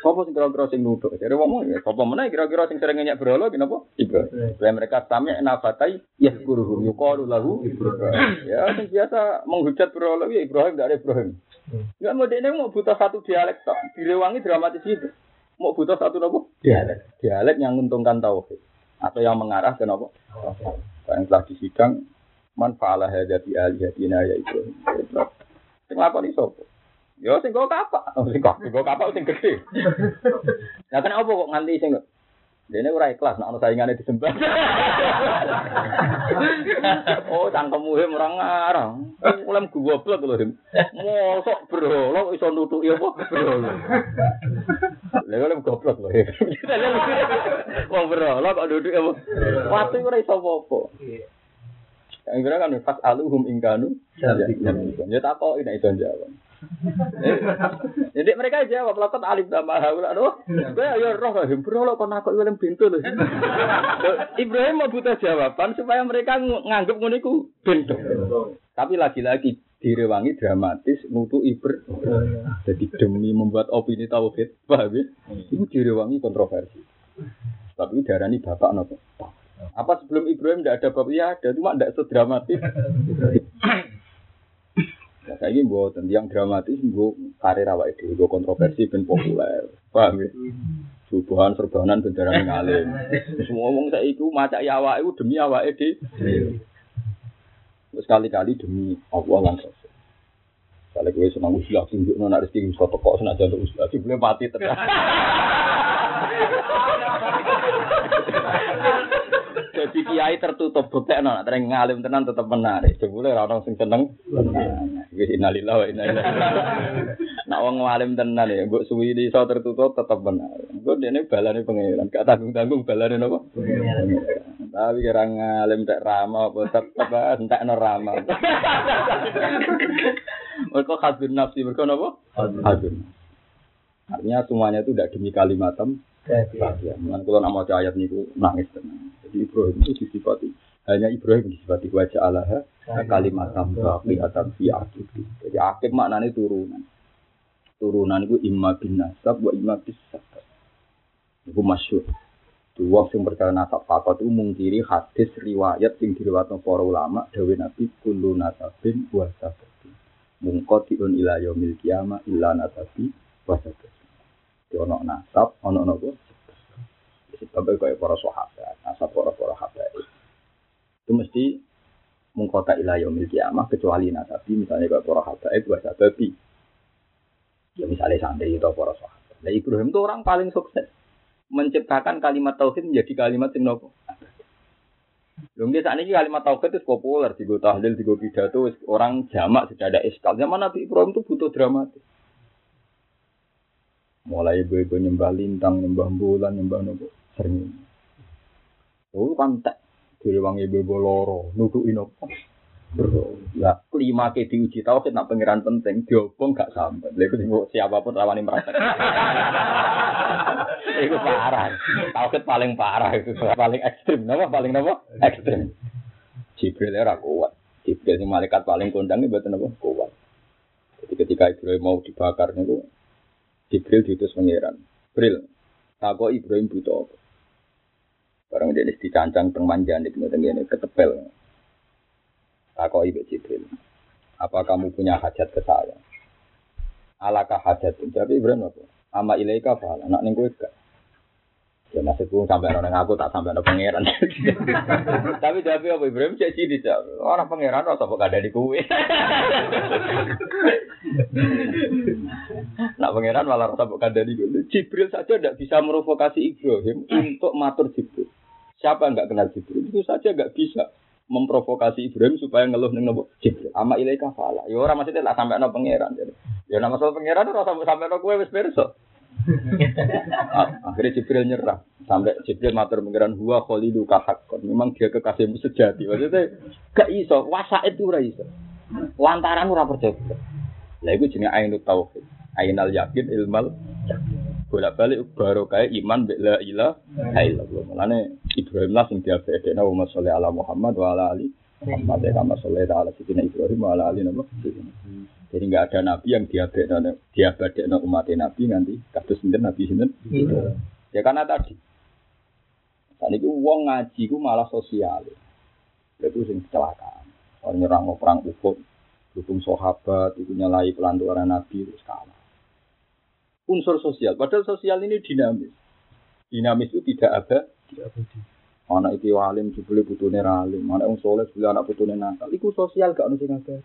Sopo sing kira-kira sing nuduh? Jadi wong ya sapa meneh kira-kira sing sering nyak berhala kenapa? Ibrahim. Supaya mereka sami nafatai ya guruhum yuqalu lahu Ibrahim. Ya sing biasa menghujat berhala ya Ibrahim dari Ibrahim. Enggak mau dekne mau butuh satu dialek tok, direwangi dramatis itu. Mau butuh satu nopo? Dialek. Dialek yang menguntungkan tauhid atau yang mengarah ke nopo? Yang telah disidang man fa'ala hadza bi alihatina ya Ibrahim. Sing lakoni sapa? Ya sing kok kapak, oh, sing kok sing kapak sing gede. Lah kenapa kok nganti sing Dene ora ikhlas nek ana saingane disembah. oh, cangkemmu hem ora ngarang. Mulai goblok lho, Him. Mosok bro, lo iso nutuki apa bro. Lha kok goblok lho. Wong bro, lo kok duduk apa? Watu ora iso apa-apa. Yang kira kan pas aluhum ingkanu. Ya tak kok ini itu jawab. Jadi mereka jawab lakot alif nama haula aduh. Gue ya roh lah bro lo kon aku film pintu loh. Ibrahim mau butuh jawaban supaya mereka nganggep ngono iku pintu. Tapi lagi-lagi direwangi dramatis mutu iber. Jadi demi membuat opini tauhid, paham ya? Itu direwangi kontroversi. Tapi darani bapak nopo. Apa sebelum Ibrahim tidak ada bapak? Ya ada, cuma tidak sedramatis. Nah, saya ini buat yang dramatis, buat karir awak itu, buat kontroversi ben populer, paham ya? Subuhan serbanan bendera ngalim. Semua ngomong saya itu maca ya awak itu demi awak itu. Sekali-kali demi Allah langsung. Kalau gue senang usia, tunjuk nona rezeki bisa toko senang jantung usia, sih boleh mati terus. Jadi kiai tertutup buktekno nek tereng ngalim tenan tetep menarik. Jebule ora ono sing seneng. Wis innalillahi wa inna ilaihi. Nek wong ngalim tenan ya mbok suwi iso tertutup tetep menarik. Engko dene balane pangeran, gak tanggung-tanggung balane napa? Tapi kira ngalim tak rama apa tetep entekno rama. Mereka hadun nafsi, mereka napa? Hadun. Artinya semuanya itu tidak demi kalimatam bahagia. Kalau nama ayat niku nangis tenang. Jadi Ibrahim itu disifati hanya Ibrahim disifati wajah Allah kalimatam baqiyatan fi akib. Jadi akib maknanya turunan. Turunan itu imma bin nasab wa imma bis sabab. Itu masyhur. Dua sing percaya nasab fakot itu mungkiri hadis riwayat sing diriwayatno para ulama dawe Nabi kullu nasabin wa sababin. Mungqatiun ila yaumil qiyamah illa nasabi wa sababin. Ono nasab, ono nopo. Sebab kayak para sahabat, nasab para para sahabat. Itu mesti mengkota ilayah yaumil kiamah kecuali nasabi misalnya kayak para sahabat itu bahasa babi. Ya misalnya santri itu para sahabat. Nah Ibrahim itu orang paling sukses menciptakan kalimat tauhid menjadi kalimat yang nopo. Lungge saat ini kalimat tauhid itu populer, di tahlil, di pidato, orang jamak sudah ada iskal. Zaman Nabi Ibrahim itu butuh dramatis. Mulai ibu-ibu nyembah lintang, nyembah bulan, nyembah nopo sering. Oh kan tak dari ibu-ibu loro, nudukin nopo. Ya, kelima ke diuji tahu kita pangeran penting, diobong gak sampai. Lalu itu siapa pun rawani merasa. itu parah. Tauhid paling parah itu, paling ekstrim. Nama paling nama ekstrim. Jibril era kuat. Jibril si malaikat paling kondang itu betul apa kuat. Jadi ketika Ibrahim mau dibakar itu Jibril diutus pangeran. Jibril, tako Ibrahim butuh apa? Barang dia dicancang teng manjan itu ngene ketepel. Tako Ibu Jibril. Apa kamu punya hajat ke saya? Alakah hajat? Jadi Ibrahim apa? Ama ilaika. Nak? Ya maksudku sampai orang aku tak sampai ada pangeran. Tapi jadi apa Ibrahim cek sini Orang pangeran rasa kok ada di kue. Nak pangeran malah rasa kok ada di kue. Jibril saja tidak bisa merovokasi Ibrahim untuk matur Jibril. Siapa yang nggak kenal Jibril itu saja nggak bisa memprovokasi Ibrahim supaya ngeluh neng nopo Jibril. Ama ilaika fala. Ya orang maksudnya tak sampai no pangeran. Ya nama soal pangeran ora sampai sampai kue perso. Akhirnya Jibril nyerah. Sampai Jibril matur pengiran huwa kholidu kahakon. Memang dia kekasihmu sejati. Maksudnya gak iso. Wasa itu ora iso. Lantaran ora percaya. Lah itu jenenge ainut tauhid. Ainal yakin ilmal bolak balik baru kayak iman bila ilah illallah. Mulane Ibrahim lah sing diabedekna wa sholli ala Muhammad wa ala ali Muhammad ya kama sholli ala sidina Ibrahim ala ali nama. Jadi nggak ada nabi yang diabadekno diabadekno umat nabi nanti kados sinten nabi sinten. Iya. Ya karena tadi. Tadi itu uang ngaji ku malah sosial. Itu sing kecelakaan. Orang nyerang perang Uhud, dukung sahabat, itu nyalai pelanturan nabi itu kalah. Unsur sosial. Padahal sosial ini dinamis. Dinamis itu tidak ada. Tidak. Anak itu alim, jubli butuhnya alim. Anak yang soleh, jubli anak butuhnya nakal. Itu sosial gak ada sing abadi.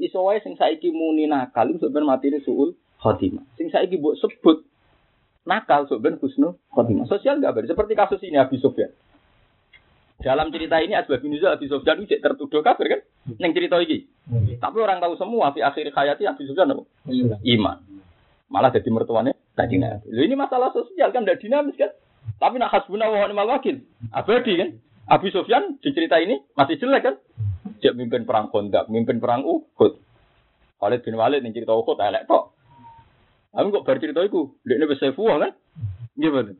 Iso wae sing saiki muni nakal iku mati ini suul khotimah. Sing saiki mbok sebut nakal sebenarnya husnul khotimah. Sosial enggak beda. Seperti kasus ini Abi Sufyan. Dalam cerita ini Asbab bin Abi Sufyan itu tertuduh kafir kan? Neng cerita ini. Tapi orang tahu semua di akhir hayati Abi Sufyan apa? Iman. Malah jadi mertuanya tadi Nabi. ini masalah sosial kan tidak dinamis kan? Tapi nak hasbuna wa ni'mal wakil. Abadi kan? Abi Sufyan di cerita ini masih jelek kan? Dia mimpin perang Kondak, mimpin perang Uhud. Khalid bin Walid yang cerita Uhud elek tok. Tapi kok baru cerita itu, dia ini bisa fuah kan? Gimana?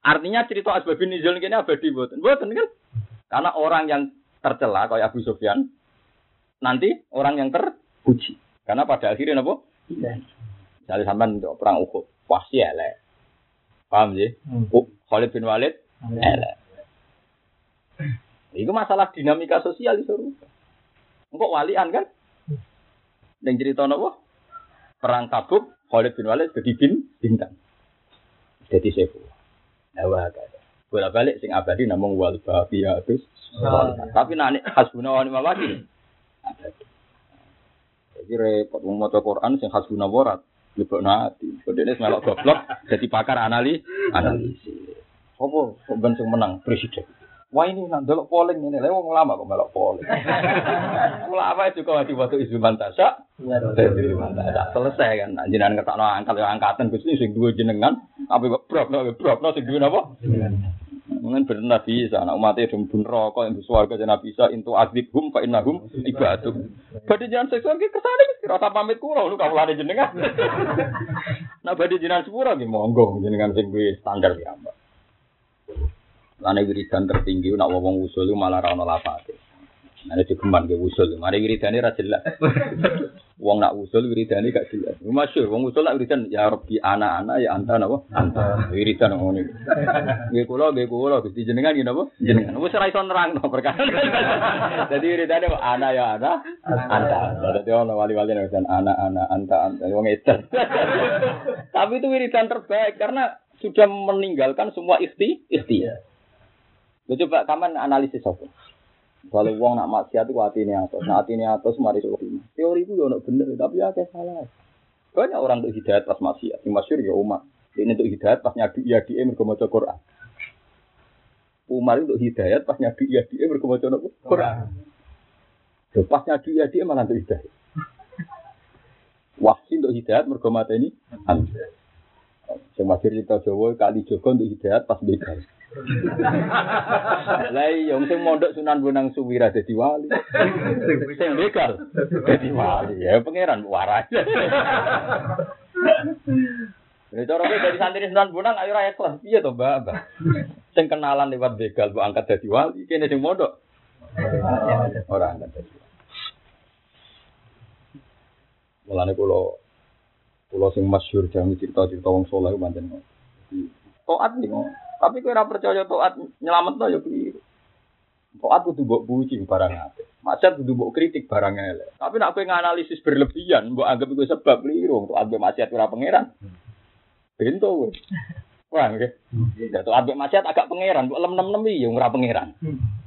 Artinya cerita Asbab bin Nizul ini abadi buatan. Buatan kan? Karena orang yang tercela kayak Abu Sufyan, nanti orang yang terpuji. Karena pada akhirnya apa? Iya. Misalnya sampai untuk perang Uhud, pasti elek. Paham sih? Hmm. Khalid bin Walid, elek. Itu masalah dinamika sosial itu. Engkau walian kan? Yang cerita apa? Perang Tabuk, Khalid bin Walid jadi bin bintang. Jadi sefu. Kata. Bola balik sing abadi namung wal baqiyatus. Tapi nanti hasbuna wa ni'mal wakil. Jadi repot mau maca Quran sing hasbuna warat. Lebok nanti. Kodene melok goblok jadi pakar anali analisis. Apa ben sing menang presiden. Wah ini nandol polling ini, lha wong lama kok melok polling. Ulama juga di waktu isu mantasa. Selesai kan, nah, jenengan ngetakno angkat ya angkatan Gusti sing duwe jenengan, apa kok brokno brokno sing duwe napa? Mungkin benar bisa, anak umatnya dum bun rokok yang suarga jangan bisa into azib hum fa innahum ibaduk. Badi jangan seksual ki kesane mesti rasa pamit kula lu kawulane jenengan. Nah badi jenengan sepura ki monggo jenengan sing kuwi standar ki ambak. Lane wiridan tertinggi nak wong usul malah ra ono lapate. Nah digemban ke usul, mari wiridane ra jelas. Wong nak usul wiridane gak jelas. Masyhur wong usul nak wiridan ya Rabbi ana-ana ya anta napa? Anta. Wiridan ngono iki. Nggih kula nggih kula Gusti jenengan nggih napa? Jenengan. Wis ora iso nerangno perkara. Dadi wiridane kok ana ya ana, anta. Dadi ono wali-wali nek ana ana anta anta wong edan. Tapi itu wiridan terbaik karena sudah meninggalkan semua ikhti ikhtiar. Lu coba kapan analisis apa? Kalau uang nak maksiat itu hati ini atas, nah hati ini atas mari sulit. Teori itu ya bener, tapi ya salah. Banyak orang untuk hidayat pas maksiat, yang masyur ya umat. Ini untuk hidayat pas nyadu iya dia mergomoco Quran. Umar untuk hidayat pas nyadu iya dia mergomoco Quran. Pas nyadu iya dia malah untuk hidayat. Wahsi untuk hidayat mergomata ini. Yang masyur kita Jawa kali Joko untuk hidayat pas begal. Lah iya sing mondok Sunan Bonang Suwira dadi wali. Sing begal dadi wali. Ya pangeran waras. Ya cara dari santri Sunan Bonang ayo ra ikhlas. Piye to, Mbak? Mbak? Sing kenalan lewat begal mbok angkat dadi wali, kene sing mondok. Ora angkat dadi. Mulane kula kula sing masyhur jangan cerita-cerita wong saleh pancen. Toat nih, tapi kowe ora percaya taat nyelametno ya keliru. Taat kudu mbok puji barang apik. Kudu mbok kritik barang elek. Tapi nek kowe nganalisis berlebihan, mbok anggap iku sebab keliru. Taat mbok maksiat ora pangeran. Bento kowe. Wah, nggih. Ya taat mbok maksiat agak pangeran, mbok lem-lem ya ora pangeran.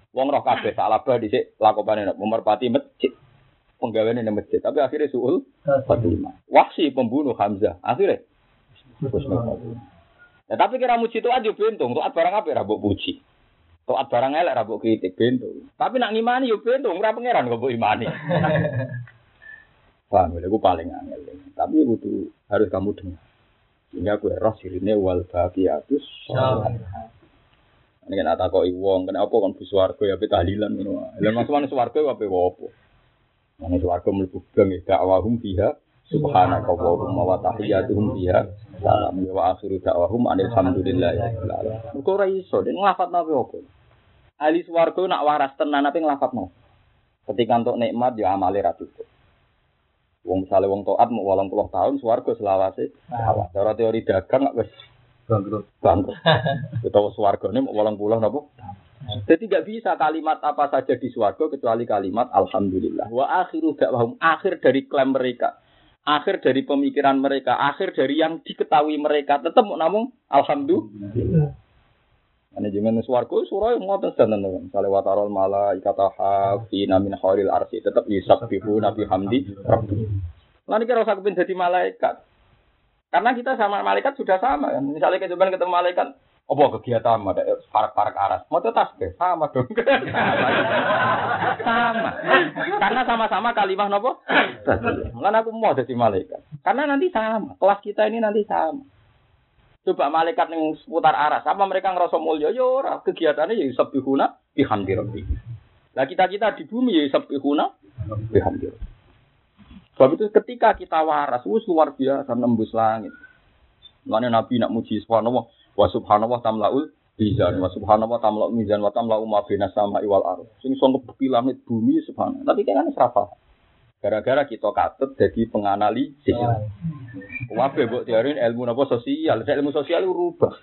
Wong roh kabeh salah bah dhisik lakopane nek merpati masjid. Penggaweane nang masjid, tapi akhirnya suul Fatimah. Wahsi pembunuh Hamzah. Akhirnya Ya tapi kira muji itu aja bentung, tuat barang apa ya mbok puji. Tuat barang elek ra mbok kritik bentung. Tapi nak ngimani yo bentung, ora pangeran kok mbok imani. Paham, itu paling angel. Tapi itu harus kamu dengar. Sehingga aku roh sirine wal baqiyatus sholihat. Ini kan tak kok wong, kenapa kan bu swarga ya tahlilan ngono. Lah maksudane swarga apa apa? Mane swarga mlebu gang ya dakwahum fiha subhanaka wa tahiyyatuhum fiha salam wa akhiru da'wahum alhamdulillah ya. Kok ora iso den nglafat nabi opo? Ahli swarga nak waras tenan apa nglafat Ketika untuk nikmat ya amale ra cukup. Wong misale wong taat mau 80 tahun swarga selawase. Nah. Cara teori dagang wis bangkrut. Bangkrut. Utawa swargane mau 80 napa? Jadi tidak bisa kalimat apa saja di swarga kecuali kalimat alhamdulillah. Wa akhiru da'wahum akhir dari klaim mereka akhir dari pemikiran mereka, akhir dari yang diketahui mereka, tetap namun alhamdulillah. Manajemen suaraku surah yang ngotot dan teman. Misalnya watarol mala ikata hafina min khairil arsi tetap yusabbihu nabi hamdi. Lalu kira usah kepin jadi malaikat. Karena kita sama malaikat sudah sama kan. Misalnya kita ketemu malaikat, apa kegiatan ada parak-parak aras? Mau tasbih sama dong. sama. Karena sama-sama kalimah nopo? Kan aku mau jadi malaikat. Karena nanti sama. Kelas kita ini nanti sama. Coba malaikat yang seputar aras, apa mereka ngerasa mulia? Ya ora, kegiatannya ya sabihuna bihamdi rabbi. Nah kita-kita di bumi ya sabihuna bihamdi. Sebab itu ketika kita waras, wus luar biasa nembus langit. Mana Nabi nak muji subhanallah, wa subhanallah tamlaul mizan. Wa subhanallah tamlaul mizan. Wa tamlaul ma bina sama iwal ar sing song kebuki langit bumi subhanallah. Tapi kan serapa gara-gara kita katut jadi penganalisis. Wabe buat teori ilmu apa sosial. Ilmu sosial itu rubah.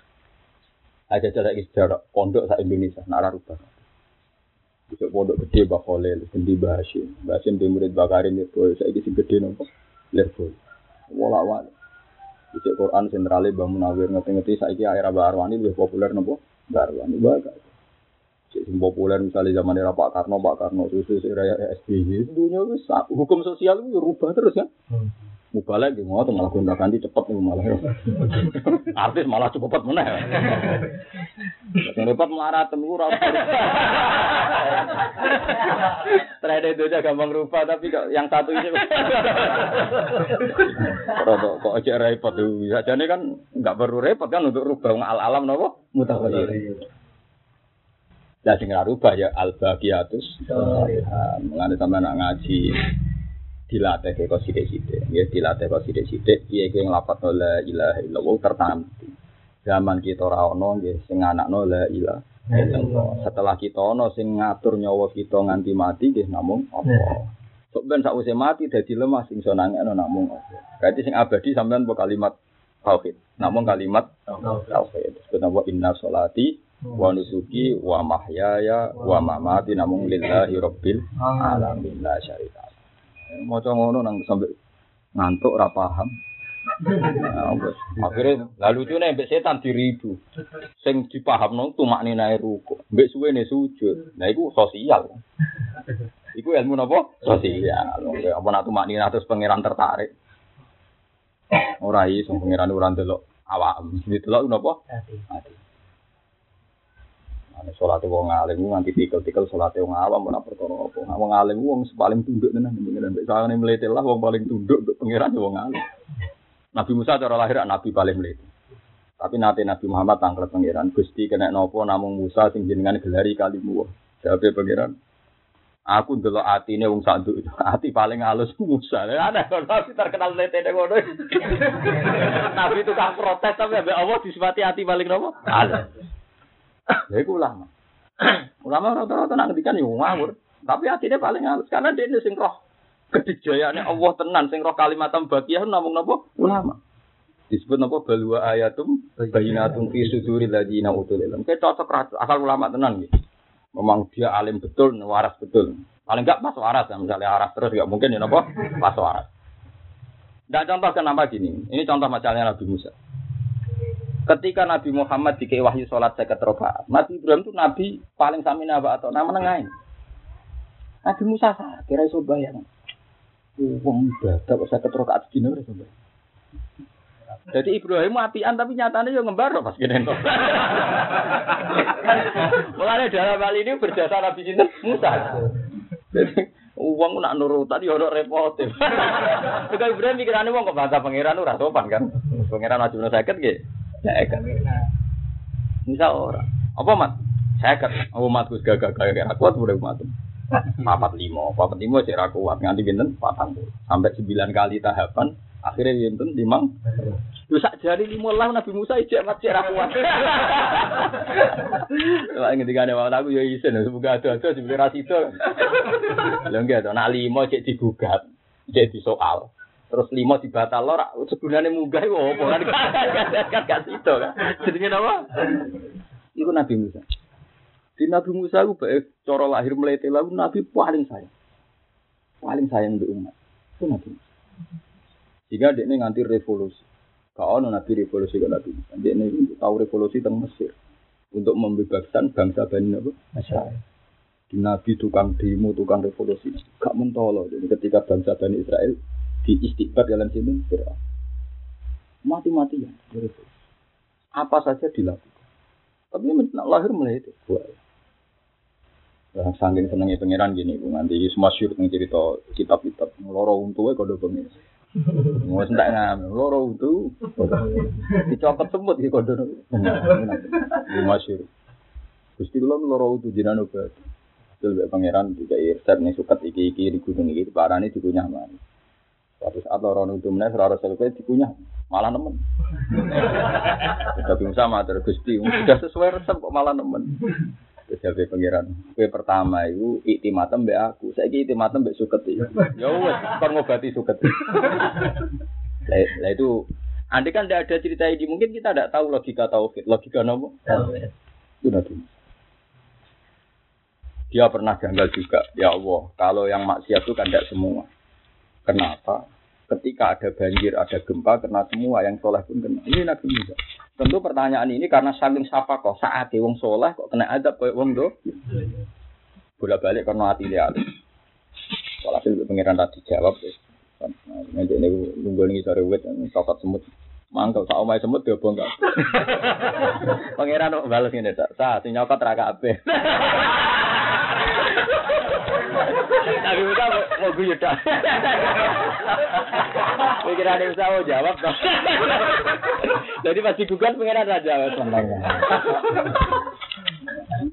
Aja cara sejarah pondok sa Indonesia nara rubah. Besok pondok gede Mbak Khalil, Gendi Bahasim. Bahasim di murid Bakarin, saya isi gede nopo. Lerboy. Wala-wala. Bisa Quran sentralnya Mbah Munawir ngerti-ngerti saiki era Mbah Arwani lebih populer nopo? Mbah Arwani baga. Sing populer misalnya zaman era Pak Karno, Pak Karno susu era SBY. Dunia wis hukum sosial itu rubah terus ya. Hmm. Mubalek gitu, mau malah gonta ganti cepet nih malah. Artis malah cepet mana ya? Yang repot melarat temu. Trade itu aja gampang rupa tapi kok yang satu ini kok kok aja repot tuh. Bisa jadi kan nggak perlu repot kan untuk rubah al alam nopo mutawatir. Lah sing rubah ya al baqiyatus. Mengenai sampai nak ngaji dilatih kok sithik-sithik. Ya dilatih kok sithik-sithik piye kowe nglafat la ilaha illallah tertanti. Zaman kita ono nggih sing anakno la ilaha illallah. Setelah kita ono sing ngatur nyawa kita nganti mati nggih namung Allah. Sok ben sakwise mati dadi lemah sing iso nangekno namung Allah. Berarti sing abadi sampean po kalimat tauhid. Namung kalimat tauhid. Nama inna sholati wa nusuki wa mahyaya wa mamati namung lillahi rabbil alamin la syarika Maca ngono nang sampai ngantuk ora paham. Nah, Akhirnya lalu itu nih setan diribu. Sing dipahamno tumak ninae ruku. Mbek suwe nih sujud. Nah itu sosial. Iku ilmu napa? Sosial. Apa nak tumak nina terus pangeran tertarik. Ora iso pangeran ora ndelok awak. Delok napa? Ati. Ane salate wong alim nganti tikel-tikel salate wong awam ora perkara apa. Wong alim wong paling tunduk tenan pengiran. Nek sangane mlete lah wong paling tunduk pengiran wong alim. Nabi Musa cara lahir nabi paling mlete. Tapi nanti Nabi Muhammad tangkel pengiran Gusti kena nopo namung Musa sing jenengan gelari kalimu. Jawabe pengiran. Aku ndelok atine wong sanduk itu. Ati paling halus Musa. Ada nabi terkenal lete ngono. Nabi itu kan protes tapi ambek Allah disifati ati paling nopo? Halus. Ya iku ulama. ulama rata-rata nak ngendikan yo ngawur. Tapi hatinya paling halus karena dia ini roh kedijayaannya Allah tenan sing roh kalimat tambakiyah namung napa ulama. Disebut napa balwa ayatum bayinatum fi suduril ladina utul ilm. Kayak cocok asal ulama tenan gitu. Memang dia alim betul, waras betul. Paling enggak pas waras, ya. misalnya waras terus enggak mungkin ya napa pas waras. Tidak contoh kenapa gini. Ini contoh masalahnya Nabi Musa. Ketika Nabi Muhammad dikei wahyu sholat saya rakaat, Nabi Ibrahim itu Nabi paling sami nabi atau nama nengain. Nabi Musa kira iso bayang. Wong ibadah kok seket rakaat sedina ora iso Jadi Ibrahim apian tapi nyatanya yo ngembar pas gini to. Mulane dalam hal ini berjasa Nabi sinten Musa. Uang nak nurutan yo ora repot. Juga Ibrahim pikirannya wong kok bahasa pangeran ora sopan kan. Pangeran wajib sakit nggih. Seket. Misal orang. Apa mat? Seket. Oh mat gus gagak gagak kuat udah mat. Papat lima, papat lima sih kuat nganti binten patang sampai sembilan kali tahapan akhirnya binten limang. Lu sak jari lima lah Nabi Musa ijek mat sih kuat. Lah ngendikane wae aku ya isin semoga ada-ada sebenarnya itu. Lha enggak to, nak lima cek digugat, cek disoal. Terus lima dibatal lor. Segunane munggah iku opo kan kan gak sido kan? Jenenge apa? Iku Nabi Musa. Di Nabi Musa iku bae cara lahir melete lagu Nabi paling sayang. Paling sayang di umat. Itu Nabi Musa. Sehingga dia nganti revolusi. Kau Nabi revolusi kan Nabi Musa. Dia tahu revolusi tentang Mesir. Untuk membebaskan bangsa Bani Nabi di Nabi tukang demo, tukang revolusi, gak mentolo. Jadi ketika bangsa Bani Israel di istighfar dalam sini Fir'aun. Mati-matian. Apa saja dilakukan. Tapi nak lahir mulai itu. Nah, saking senengnya pangeran gini, bu nanti semua syur yang cerita kitab-kitab loro untuwe kode pengen. Mau sentak ngam, loro untu, dicopot semut di kode. Di masyur. Gusti kula loro untu jinan obat. Jadi pangeran juga irset nih sukat iki iki di gunung iki parane dikunyah mana. Suatu saat orang itu menaik serara selesai dikunyah malah nemen. Tapi sama terus gusti sudah sesuai resep kok malah nemen. Jadi pangeran, kue pertama itu iktimatem be aku, saya iktimatem be suket ya. Ya wes, kon ngobati suket. Lah itu, andai kan tidak ada cerita ini, mungkin kita tidak tahu logika tauhid, logika nopo. Itu nanti. Dia pernah janggal juga, ya Allah, kalau yang maksiat itu kan tidak semua. Kenapa? Ketika ada banjir, ada gempa, kena semua yang soleh pun kena. Ini Nabi Musa. Tentu pertanyaan ini karena saking siapa kok saat wong soleh kok kena adab kayak wong do. Bola balik karena hati dia. Kalau hasil pengiran tadi jawab, ya. Nanti ini nunggu nih sore wet, cokot semut. Mangkau tak omai semut dia bongkar. Pangeran kok balas ini tak. Sa, si nyokot raka ape. Tapi Musa mau gue yuda. Pikiran Musa mau jawab dong. Jadi pasti gugat pengiran raja senang.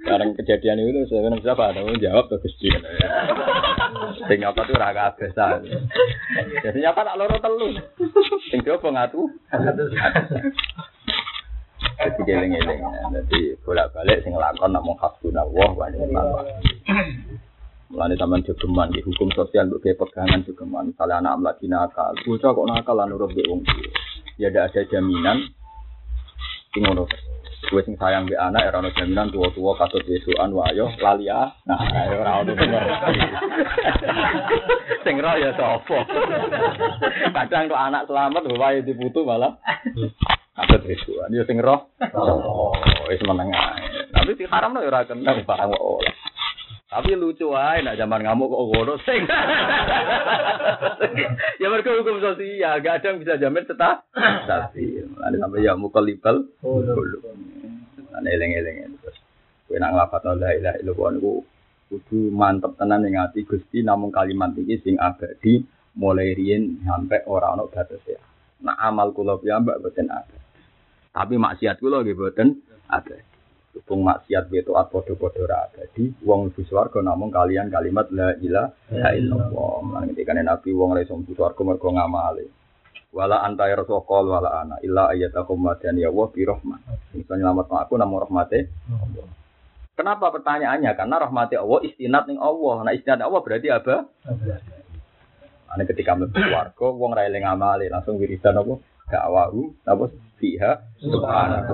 Sekarang kejadian itu sebenarnya siapa? Tahu jawab ke Gusti. Sing nyapa tuh raga biasa. Jadi nyapa tak loro telu. Sing coba ngatu. Jadi geleng-geleng. Jadi bolak-balik sing lakon mau hasbunallah wa ni'mal wakil. Mulane sampean jogeman di hukum sosial untuk pegangan jogeman. Misalnya anak lagi nakal, bocah kok nakal lan nurut wong tua. Ya tidak ada jaminan sing ngono. Gue sing sayang di anak era jaminan tua-tua katut besukan wayo lali ah. Nah, ora ono sing roh ya sapa. Kadang kok anak selamat wae diputu malah katut besukan. Ya sing roh. Oh, wis meneng ae. Tapi sing haram ya ora kenal barang ora. Tapi lucu aja, nak zaman ngamuk kok ngono sing. ya mereka hukum sosial, gak ada yang bisa jamin tetap. Tapi, ada sampai ya muka libel. Ada eleng-eleng terus. Kue nak ngelapat la ilaha illallah niku kudu mantep tenan ning ati Gusti namung kalimat iki sing abadi mulai riyen sampai ora ono batas ya. Nah amal kula piyambak boten ada. Tapi maksiat kula nggih boten ada. Hubung maksiat beto at podo-podo ra abadi, wong mlebu swarga namung kalian kalimat la ilaha illallah. Lan ketika Nabi wong ora iso mlebu swarga mergo ngamale. Wala anta ya rasul wala ana illa ayatakum madan ya wa bi rahmah. Iso nyelamat aku namung rahmate Allah. Kenapa pertanyaannya? Karena rahmati Allah istinat ning Allah. Nah istinat Allah berarti apa? Ane ketika mlebu swarga wong ra eling amale langsung wiridan apa? Dakwahu apa fiha subhanallah.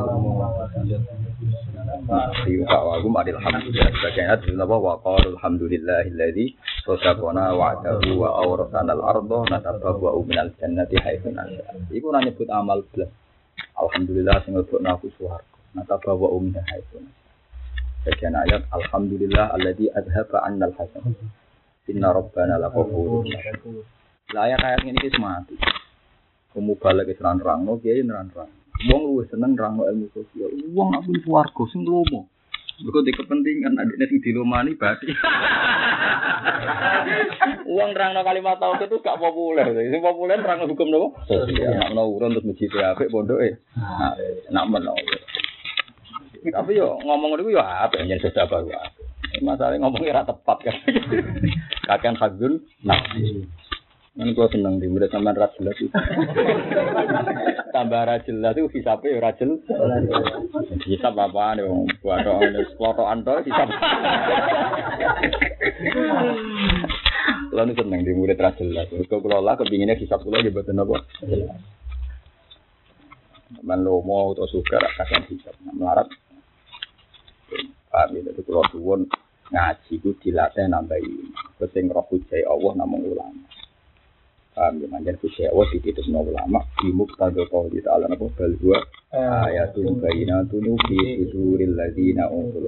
Di dakwahu alhamdulillah. Sebagainya di apa wa qalu alhamdulillahilladzi sadaqana wa'dahu wa awrasana al-ardha natabawwa'u minal jannati haitsu nasha. Iku ora nyebut amal blas. Alhamdulillah sing lebokno aku swarga. Natabawwa'u minal haitsu nasha. Bagian ayat Alhamdulillah alladzi adhaba 'annal hasan. Inna rabbana laghafurun. Lah ayat ayat ini wis mati. Kamu balik ke nerang no, kiai nerang nerang. Wong luwih seneng nerang ilmu sosial. Wong aku di swarga sing lomo. Mergo di kepentingan adiknya sing dilomani berarti. Uang nerang no kalimat tauhid itu gak populer. Sing populer nerang hukum nopo? Sosial. Nak no urun terus masjid apik pondoke. Nak meno. Tapi yo ngomong itu yo apa yang jadi apa ya. Masalahnya ngomongnya rata tepat kan. Kakek hadzul nafsi. Kan gua seneng di murid sampean ra jelas itu. Tambah ra jelas itu hisabe ya ra jelas. Hisab apa nih wong kuwato ana klotokan to hisab. Lalu seneng di murid ra jelas. Kula lah kepinginnya hisab kula nggih mboten apa. Man lomo atau suka kakek hisab. Melarat ya, itu kalau suwun ngaji itu dilatih nambahi. Terus roh hujai Allah namung ulama. Paham ya, manjan hujai Allah dititip no ulama. Di muktado kau di ta'ala napa bal huwa ayatun bayinatun fi suduril ladina utul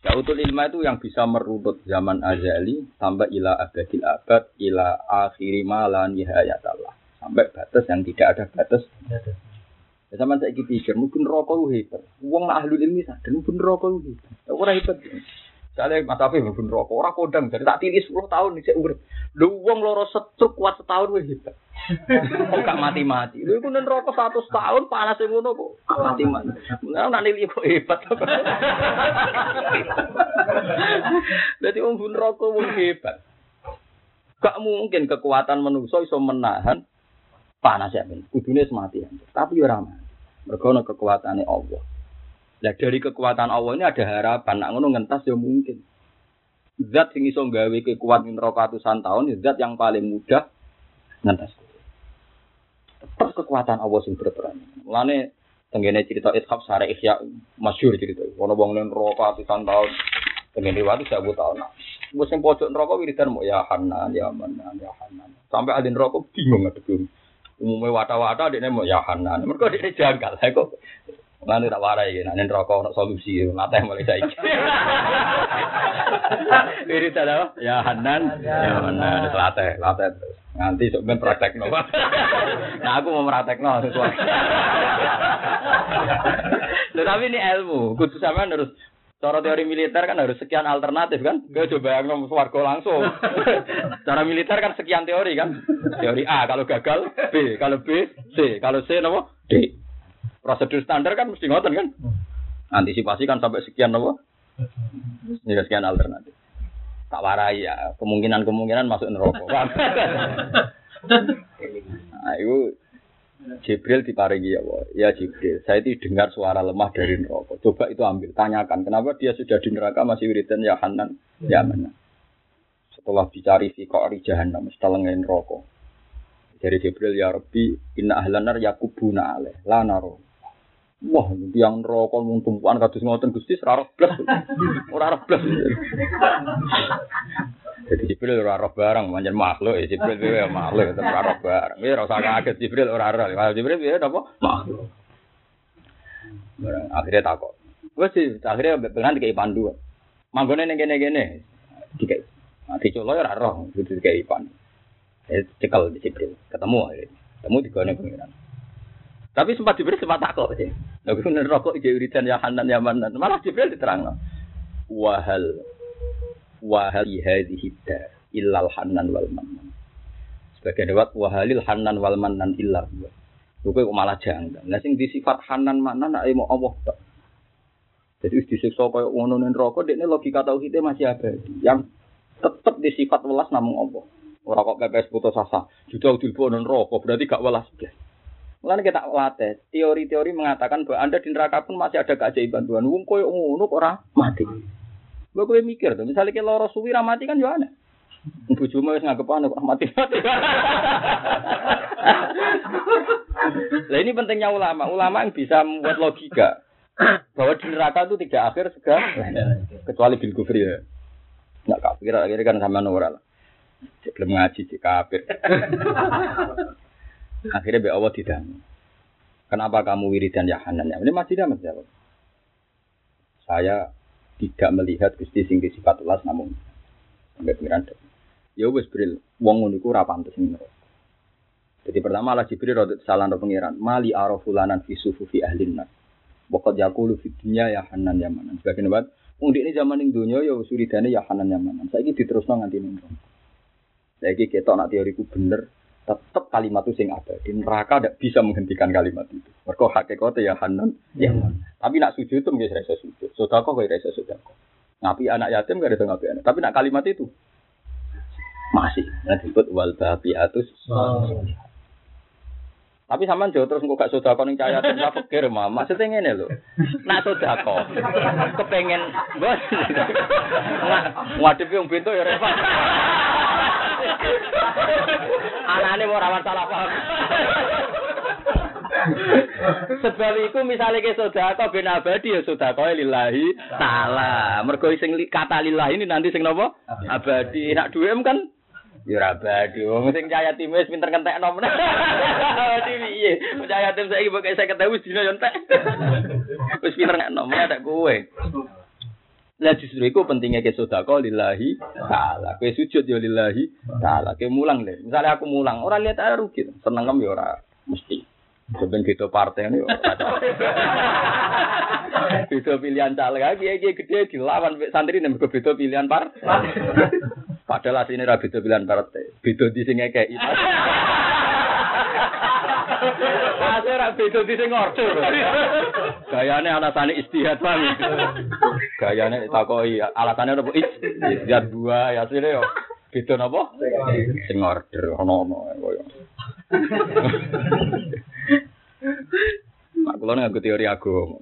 Ya utul ilma itu yang bisa merunut zaman azali sampai ila abadil abad ila akhiri malan nihayat Allah. Sampai batas yang tidak ada batas. Ya sama saya pikir mungkin rokok hebat. Uang nak ahlul ilmi sadar mungkin rokok hebat. Orang hebat. Soalnya Mas Afif mungkin rokok. Orang kodang dari tak tiri 10 tahun nih saya urip. Lu uang loro setruk kuat setahun wih hebat. Kok gak mati-mati. Lu itu rokok satu tahun panas ngono kok mati-mati. Nah, nanti lihat kok hebat. Jadi uang pun rokok wih hebat. Gak mungkin kekuatan manusia iso menahan panas ya ben. Kudune semati. Tapi ora mati. Mergo ana kekuatane Allah. Lah dari kekuatan Allah ini ada harapan. Nak ngono ngentas ya mungkin. Zat sing iso gawe kekuat neraka ratusan tahun, ya zat yang paling mudah ngentas. Tetap kekuatan Allah sing berperan. Mulane tenggene cerita Ishaq sare Ihya masyhur cerita. Ono wong ning neraka tahun. Tenggene waktu saya buat tahun. Wes sing pojok neraka wiridan mau ya Hanan, ya Manan, ya Hanan. Sampai ada neraka bingung ngadep umumnya wata-wata dia mau ya Hanan. Mereka dia janggal. Kok Lan tak warai ya, nek neraka ono solusi, latih mulai saiki. Wiridan apa? Ya Hanan, ya Hanan, latih, latih. Nganti sok ben praktekno. Nah aku mau praktekno sesuatu. Tetapi ini ilmu, kudu sampean harus Cara teori militer kan harus sekian alternatif kan? Gak coba yang warga langsung. Cara militer kan sekian teori kan? Teori A kalau gagal, B kalau B, C kalau C nopo D. Prosedur standar kan mesti ngoten kan? Antisipasi kan sampai sekian nopo? Ya sekian alternatif. Tak warai ya, kemungkinan-kemungkinan masuk neraka. nah, itu Jibril diparingi ya Allah. Ya Jibril, saya itu dengar suara lemah dari neraka. Coba itu ambil, tanyakan kenapa dia sudah di neraka masih wiridan ya Hanan, ya mana. Setelah dicari fi qari jahannam, setelah neraka. Dari Jibril ya Rabbi, inna ahlanar yakubuna alaih, la naro. Wah, yang neraka mung tumpuan kados ngoten Gusti ora blas. Ora blas. Jadi Jibril ora roh barang, manjen makhluk ya Jibril ya makhluk tetep ora roh barang. Ya ora usah kaget Jibril ora roh. Kalau Jibril ya apa? Makhluk. Barang akhirnya takut. Wes sih akhirnya pengen dikai pandu. Manggone ning kene-kene. Dikai. Mati colo ya ora roh, dikai pandu. Eh cekal di Jibril. Ketemu akhirnya. Ketemu di gone pengiran. Tapi sempat Jibril sempat takut sih. Lalu bener rokok ide wiridan ya Hanan ya Manan. Malah Jibril diterang. Wahal wahal hadhihi illal Hanan wal Manan. Sebagian lewat wahalil Hanan wal Manan illa huwa. Lho kok malah janggal. Lah sing disifat Hanan Manan nek mau Allah tok. Jadi wis disiksa kaya ngono ning neraka dekne logika tauhidnya masih abadi. Yang tetep disifat welas namung Allah. Ora kok pepes putus asa. Judul dilbo neraka berarti gak welas blas. Mulane kita latih, teori-teori mengatakan bahwa Anda di neraka pun masih ada keajaiban Tuhan. Wong koyo ngono ora mati. Gue kowe mikir tuh, misalnya kita loro suwi mati kan yo aneh. Bojomu wis nganggep kok mati-mati. Lah ini pentingnya ulama. Ulama yang bisa membuat logika bahwa di neraka itu tidak akhir segala kecuali bil kufri ya. Enggak kafir akhirnya kan sama ora lah. Belum ngaji di kafir. Akhirnya be Allah tidak. Kenapa kamu wiridan ya Hanan? Ya, ini masih tidak menjawab. Saya tidak melihat Gusti sing sifat ulas namun sampai pengiran. Ya wis bril, wong ngono iku ora pantes Jadi pertama lah Jibril rodot salah no pengiran. Mali arafulanan fi sufufi nar. Pokok jakulu fi dunya ya Hanan ya Manan. Sebagian Wong ini zaman ning dunia ya suridane ya Hanan ya Manan. Saiki diterusno nganti ning. Saiki ketok nak teoriku bener, tetap kalimat itu sing ada. Di neraka tidak bisa menghentikan kalimat itu. Mereka hakikatnya ya hanan, ya mana. Tapi nak sujud itu nggak rasa sujud. Sodako nggak rasa sodako. Ngapi anak yatim nggak ada ngapi anak. Tapi nak kalimat itu masih. Nah disebut wal babiatus. Tapi sama jauh terus nggak sodako nih cahaya yatim apa pikir mama. Maksudnya ini loh. Nak sodako, kepengen bos. Ngadepi yang pintu ya repot. Anane mau rawat salah paham. Sebab iku misale ke sedekah ben abadi ya sedekah lillahi taala. Mergo sing kata lillahi ini nanti sing napa? Abadi. Nak duwe kan Ya ora abadi. Wong sing cahaya tim wis pinter ngentekno men. Abadi piye? Cahaya tim saiki pokoke 50.000 wis dina yo entek. Wis pinter ngentekno men tak kowe. Lah justru itu pentingnya ke sodako lillahi ta'ala. Kue sujud ya lillahi ta'ala. Kue mulang deh. Misalnya aku mulang, orang lihat aja rugi. Seneng kan ya orang mesti. Sebenarnya gitu partai ini Beda pilihan caleg lagi, ya gede dilawan santri nih beda pilihan par. Padahal aslinya ra beda pilihan partai. Beda di sini kayak itu. Asli ra beda di sing ordo. Gayane alasane istihad bang. Gayane takoi alasannya apa? Istihad dua ya asline yo. Beda napa? Sing order ono-ono koyo. Mak kula nganggo teori agama.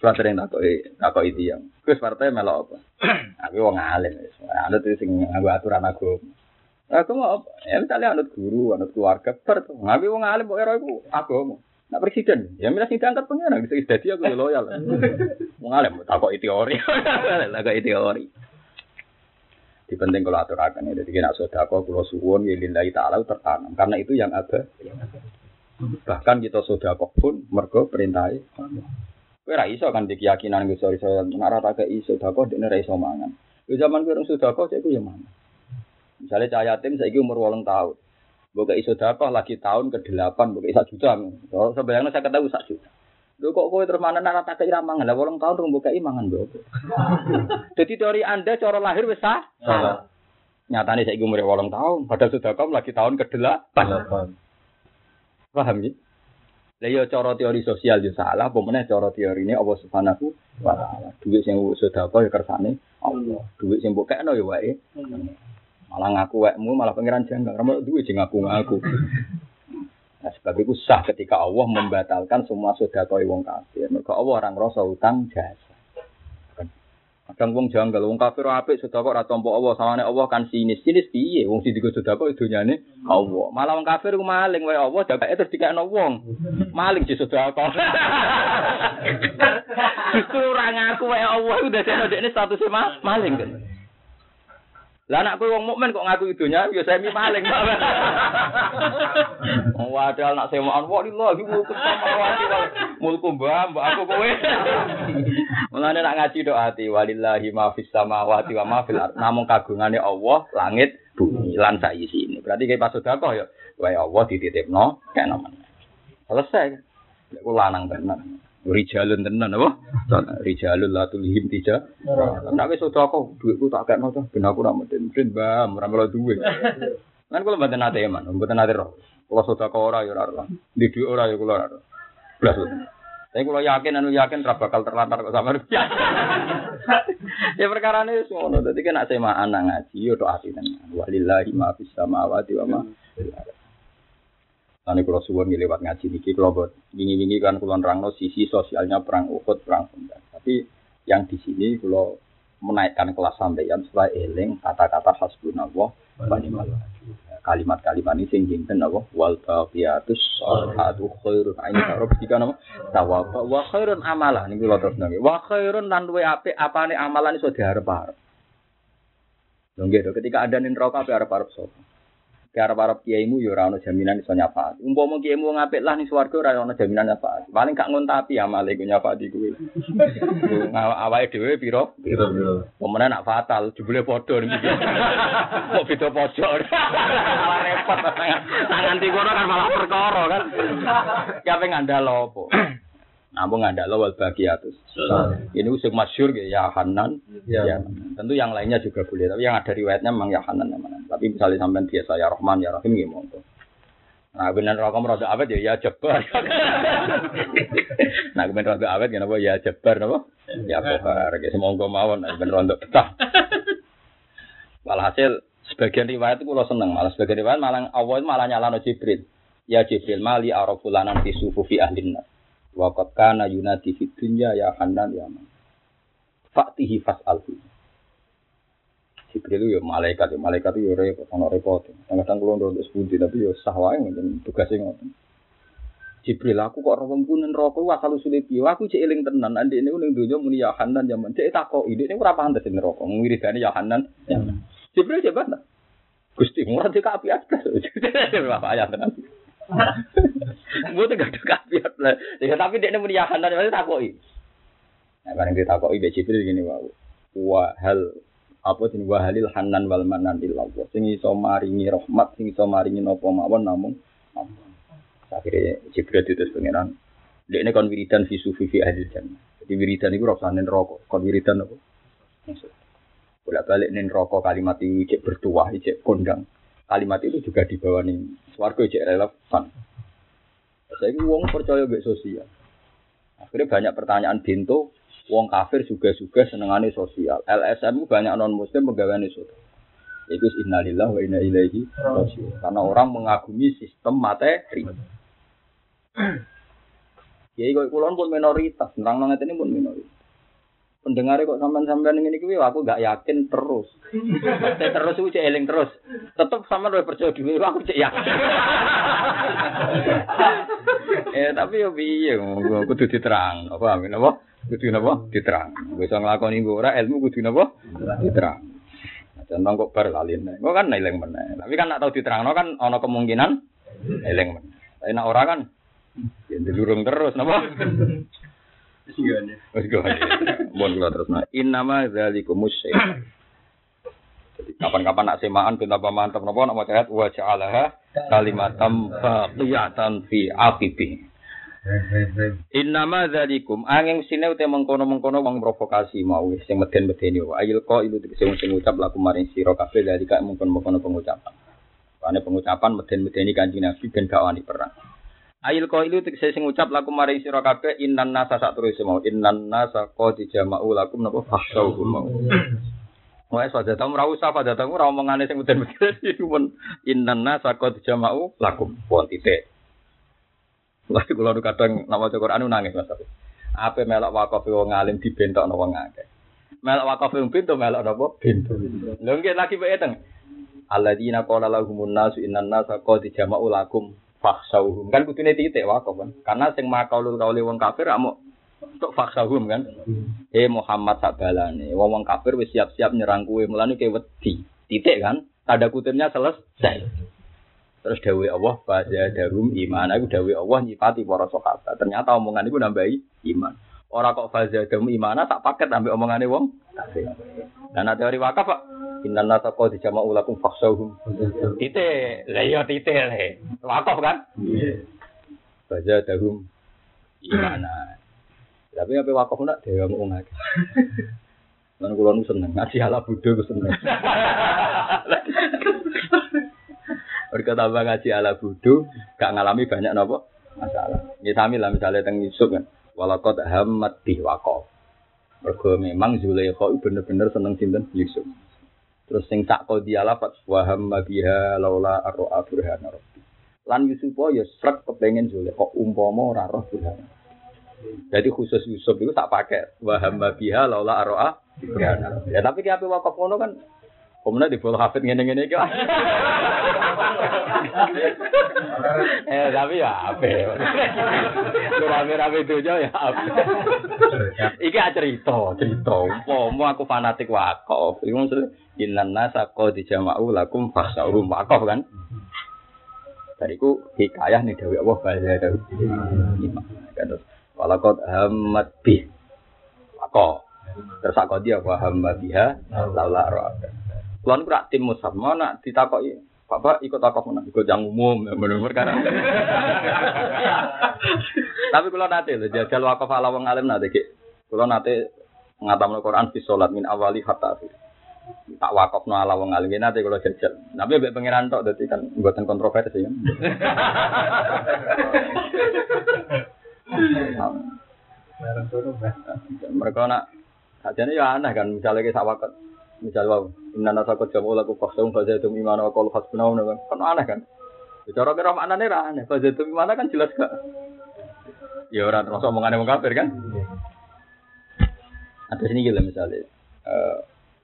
Kula sering takoki takoki tiyang. Gus partai melok apa? Aku wong alim wis. Anut sing nganggo aturan agama. Aku mau? Ya misalnya anut guru, anut keluarga, ber. Ngawi wong alim kok ero iku agama. Nak presiden, ya misalnya diangkat pengen, bisa jadi aku loyal. Wong alim takoki teori. Takoki teori. Di penting kalau aturakan ya, jadi kena sodako, kalau suwon, ya lillahi ta'ala tertanam. Karena itu yang ada. Bahkan kita sodako pun, mergo perintahi. Kowe ra iso kan di keyakinan iso iso nek ora tak iso sedekah dene ra iso mangan. Yo zaman kowe urung sedekah cek ya mangan. Misalnya cah yatim saiki umur 8 tahun. Mbok iso sedekah lagi tahun ke-8 mbok sak juta. So, sebayangno saya ketahui sak juta. Lho kok kowe terus mana nek tak kei mangan. Lah 8 tahun rung mbok kei mangan mbok. Jadi teori Anda cara lahir wis salah. Nyatane saiki umur 8 tahun, padahal sedekah lagi tahun ke-8. Paham ya? Lah ya cara teori sosial yo salah, apa meneh cara teori ini Allah Subhanahu wa taala. Duit sing sedekah ya kersane Allah. Duit sing mbok kekno ya wae. Malah ngaku wekmu malah pangeran janggal. Kamu duit sing ngaku-ngaku. Nah, sebab itu sah ketika Allah membatalkan semua sedekah wong kafir. Mergo Allah orang rasa utang jasa. Kadang wong janggal, wong kafir apik sedekah ora tampa Allah, sawane Allah kan sinis. Sinis piye? Wong sing digo sedekah dunyane Allah. Malah wong kafir ku maling wae Allah dakake terus dikekno wong. Maling di sedekah. Justru ora ngaku wae Allah udah dene dekne statusnya ma maling kan. Lah anak kowe wong mukmin kok ngaku idunya ya semi maling. Oh padahal nak semaan walillahi mulku samawati wal mulku mbah mbak aku kowe. Mulane nak ngaji doa ati walillahi ma fis samawati wa ma fil ard. Namung kagungane Allah langit bumi lan sak ini. Berarti kayak pas sedekah ya wae Allah dititipno kayak namanya. Selesai. Lek lanang tenan. Rijalun tenan apa? Rijalun la tulhim tija. Nek wis sedekah dhuwitku tak kekno to ben aku ora meden-meden bam ora melo duwe. Kan kula mboten nate man, mboten nate roh. Kula sedekah ora ya ora roh. Di dhuwit ora ya kula ora. Blas. Tapi kalau yakin anu yakin ora bakal terlantar kok sama Ya perkara ini ngono. Dadi kan nek semaan ngaji yo tok ati tenan. Walillahi ma fis samawati wa ma fil ardh. Nanti kalau suwon lewat ngaji niki kalau buat wingi-wingi kan kulon rangno sisi sosialnya perang Uhud, perang Sunda. Tapi yang di sini kalau menaikkan kelas sampeyan supaya eling kata-kata hasbunallah wa. Kalimat-kalimat ini sing jinten apa wal baqiyatus sholihatu khairun ain sarab jika nama tawaba wa khairun amalan ini kula terus nggih. Wa khairun lan luwe apik apane amalan iso diharep-harep. Lho nggih ketika ada ning neraka apik arep-arep? Karep-arep kiaimu ya ora ono jaminan iso nyafaat. Umpama kiaimu ngapik lah ning swarga ora ono jaminan nyafaat. Paling gak ngontapi amale ku nyafaati kuwi. Awake dhewe pira? Pira. Pemenang nak fatal, jebule padha niki. Kok beda pojok. Malah repot. Tangan kono kan malah perkara kan. Ya pengen ngandal opo? Namun nggak ada lawal bagiatus. Ini usul masyur ya Hanan. Ya. ya. Tentu yang lainnya juga boleh. Tapi yang ada riwayatnya memang ya Hanan yang mana. Tapi misalnya sampai biasa ya Rahman ya Rahim ya monggo. Nah, benar rokok merasa awet ya ya jebar. nah, benar rokok awet ya napa ya jebar napa? Ya jebar. Ya semoga mawon nah, benar untuk betah. Walhasil sebagian riwayat itu kalau seneng, malah sebagian riwayat malah awal malah nyalano Jibril. Ya Jibril mali arafulanan fi sufufi ahlin Wakat kana yunadi fit dunya ya Hanan ya man. Faktihi fas'alhu. Jibril ya malaikat ya malaikat itu ya repot ono repot. Kadang-kadang kula sepundi tapi ya sah wae ngoten tugase ngoten. Jibril aku kok ora pun neraka asal usule piye? Aku cek eling tenan andi ini ning donya muni ya Hanan ya man. Cek takoki ini ora pantes neraka. Wiridane ya Hanan ya man. Jibril coba Gusti murah dikak api atas. Bapak ayat tenan. Gue tuh gak ada kafiat lah. Ya, tapi dia nemuin yahan dan masih takoi. Nah, bareng kita takoi be Jibril gini wow. Wa hal apa sih wahalil hanan wal manan illallah. Sing iso maringi rahmat, sing iso maringi napa mawon namung Akhirnya Jibril itu pengiran. Dia ini kon wiridan fi sufi fi ahli jannah. Jadi wiridan itu rasane rokok. Kon wiridan apa? Maksud. Bolak balik nih rokok kalimat itu cek bertuah, cek kondang kalimat itu juga dibawa nih swargo cek relevan. Saya ini uang percaya gak sosial. Akhirnya banyak pertanyaan bintu, uang kafir juga juga senengane sosial. LSM banyak non muslim pegawai sosial. Itu innalillah wa inna ilaihi. Karena orang mengagumi sistem materi. Ya, kalau pun minoritas, nerang nang ini pun minoritas pendengar kok sampean-sampean ini kuwi aku gak yakin terus. Saya terus aku cek eling terus. Tetep sama luwih percaya dhewe aku cek yakin. eh tapi yo piye kudu diterang. Apa amin apa? Kudu napa? Diterang. Bisa nglakoni ora ilmu kudu napa? Diterang. Contoh kok bar lalin. Kok kan eling meneh. Tapi kan nak tau diterangno kan ana kemungkinan eling meneh. Tapi nak ora kan ya dilurung terus napa? Wis. Mun kula terusno. Innama dzalikum. Jadi kapan-kapan nak semaan ben apa mantep napa nak maca ayat wa ja'alaha kalimatam baqiyatan fi aqibi. Innama dzalikum angin sine ute mengkono-mengkono wong provokasi mau sing meden-medeni wa ayil qa ilu sing sing ngucap laku maring sira kabeh dari kak mengkono-mengkono pengucapan. Karena pengucapan meden-medeni kanjeng Nabi ben gak wani perang. Ayil qa ilu sing ngucap laku maring sira kabeh innan nasa sak terus mau innan nasa qad jama'u lakum napa fakhshawhum mau. Wah, saja tamu ra usah pada tamu ra omongane sing meden-medeni pun innan nasa qad jama'u lakum. Pun titik. Lagi kalau kadang nama Quran nangis mas. Apa melok wakaf wong alim dibentok wong akeh. Melok wakaf wong pintu melok napa pintu. Lho nggih lagi bae teng. Alladzina qala lahumun nasu innan nasa qad jama'u lakum fakhshawhum. Kan kudune titik wakaf kan. Karena sing makaulul kauli wong kafir amo untuk fakhshawhum kan. Eh Muhammad sabalane. Wong wong kafir wis siap-siap nyerang kowe mulane kowe wedi. Titik kan. Tanda kutipnya selesai. Terus dawe Allah pada darum iman. Aku dawe Allah nyipati para sahabat. Ternyata omongan itu nambahi iman. Orang kok faza darum iman tak paket ambil omongannya wong. Dan ada teori wakaf pak. Inna nasa kau dijama ulakum faksauhum. Tite, lah iya tite le. Wakaf kan? Faza darum iman. Tapi apa wakaf nak dewa mau ngake. Lan kula nu seneng ngaji ala bodho ku seneng. Mereka tambah ngaji ala budu, gak ngalami banyak nopo masalah. Ya sami lah misalnya teng Yusuf kan, walakot hamad bih wakof. Mereka memang Zulaikha itu bener-bener seneng sinten Yusuf. Terus sing sak kau dia lapat waham biha laula arroa burhana. Lan Yusuf ya srek kepengen Zulaikha umpama ora roh burhana. Jadi khusus Yusuf itu tak pakai waham biha laula burhana. Ya tapi ki ape wakaf kan Kemudian di bawah hafid ngene-ngene iki. eh tapi ya? Lu rame-rame itu ya apa? Iki cerita, cerita. Mau aku fanatik wakaf. Iku maksud innan nasa qad jama'u lakum fakhsa'u wakaf kan. Dariku hikayah nih Dewi Allah bahasa Dewi. Terus walakot hamad bi. Wakaf. Terus aku dia wa hamad biha laula ra'a. Kulo niku rak tim mushaf, mau nak ditakoki, Bapak ikut takok mana? Ikut yang umum, ya bener karena. Tapi kalau nanti lho, jajal wakaf ala wong alim nanti ki. Kalau nanti ngatamno Quran fi salat min awali hatta akhir. Tak wakaf no ala wong alim nanti kalau jajal. Tapi mbek pangeran tok dadi kan buatan kontroversi kan. Mereka nak sajane ya aneh kan misalnya kita wakaf Misal wow, inna nasa kau jamu laku kosong fajar itu imana kalau hasbunau kan kan aneh kan. Bicara kira mana nih aneh fajar itu imana kan jelas gak. Ya orang termasuk omongan yang kafir kan. Ada sini gila misalnya.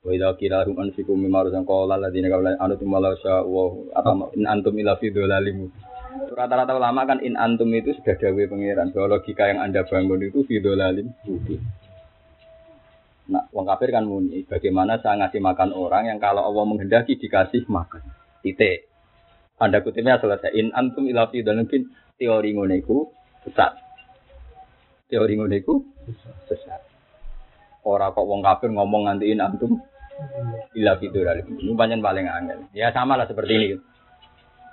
Wa idza qila hum anfiqu mimma razaqakum alladziina qabla an tumala sya wa atau in antum ila fi dzalalim. Rata-rata ulama kan in antum itu sudah dawe pangeran bahwa logika yang Anda bangun itu fi dzalalim. Nah, wong kafir kan muni, bagaimana saya ngasih makan orang yang kalau Allah menghendaki dikasih makan. Titik. Anda kutipnya selesai. In antum ila fi mungkin teori ngono iku sesat. Teori ngono iku sesat. Ora kok wong kafir ngomong nganti in antum ila fi Ini banyak paling angel. Ya sama lah seperti ini.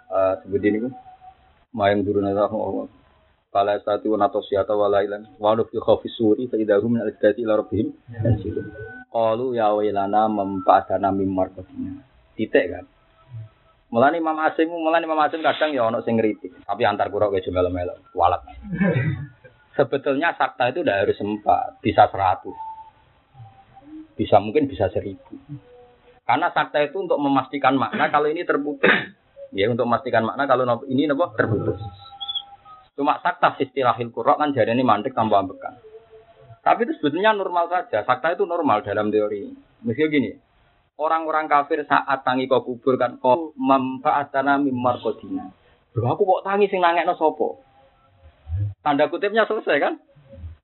Uh, seperti ini. Mayang turun Allah Fala satu nato siata wala ilan wa fi khawfi suri fa idahum min al-dati ila rabbihim yansilun. Qalu ya wailana mempa'adana mim marqatina. Titik kan. Mulane Imam Asim, mulane Imam Asim kadang ya ono sing ngritik, tapi antar kura wis melo-melo, walat. Sebetulnya sakta itu udah harus empat, bisa seratus. Bisa mungkin bisa seribu. Karena sakta itu untuk memastikan makna kalau ini terputus. Ya untuk memastikan makna kalau ini nopo terputus. Cuma sakta istilahil kurok kan jadi ini mantik tanpa ambekan. Tapi itu sebetulnya normal saja. Sakta itu normal dalam teori. Mesti gini, orang-orang kafir saat tangi kau kubur kan kok memfaatana mimar kodina. Loh aku kok tangi sing nangekno sopo? Tanda kutipnya selesai kan?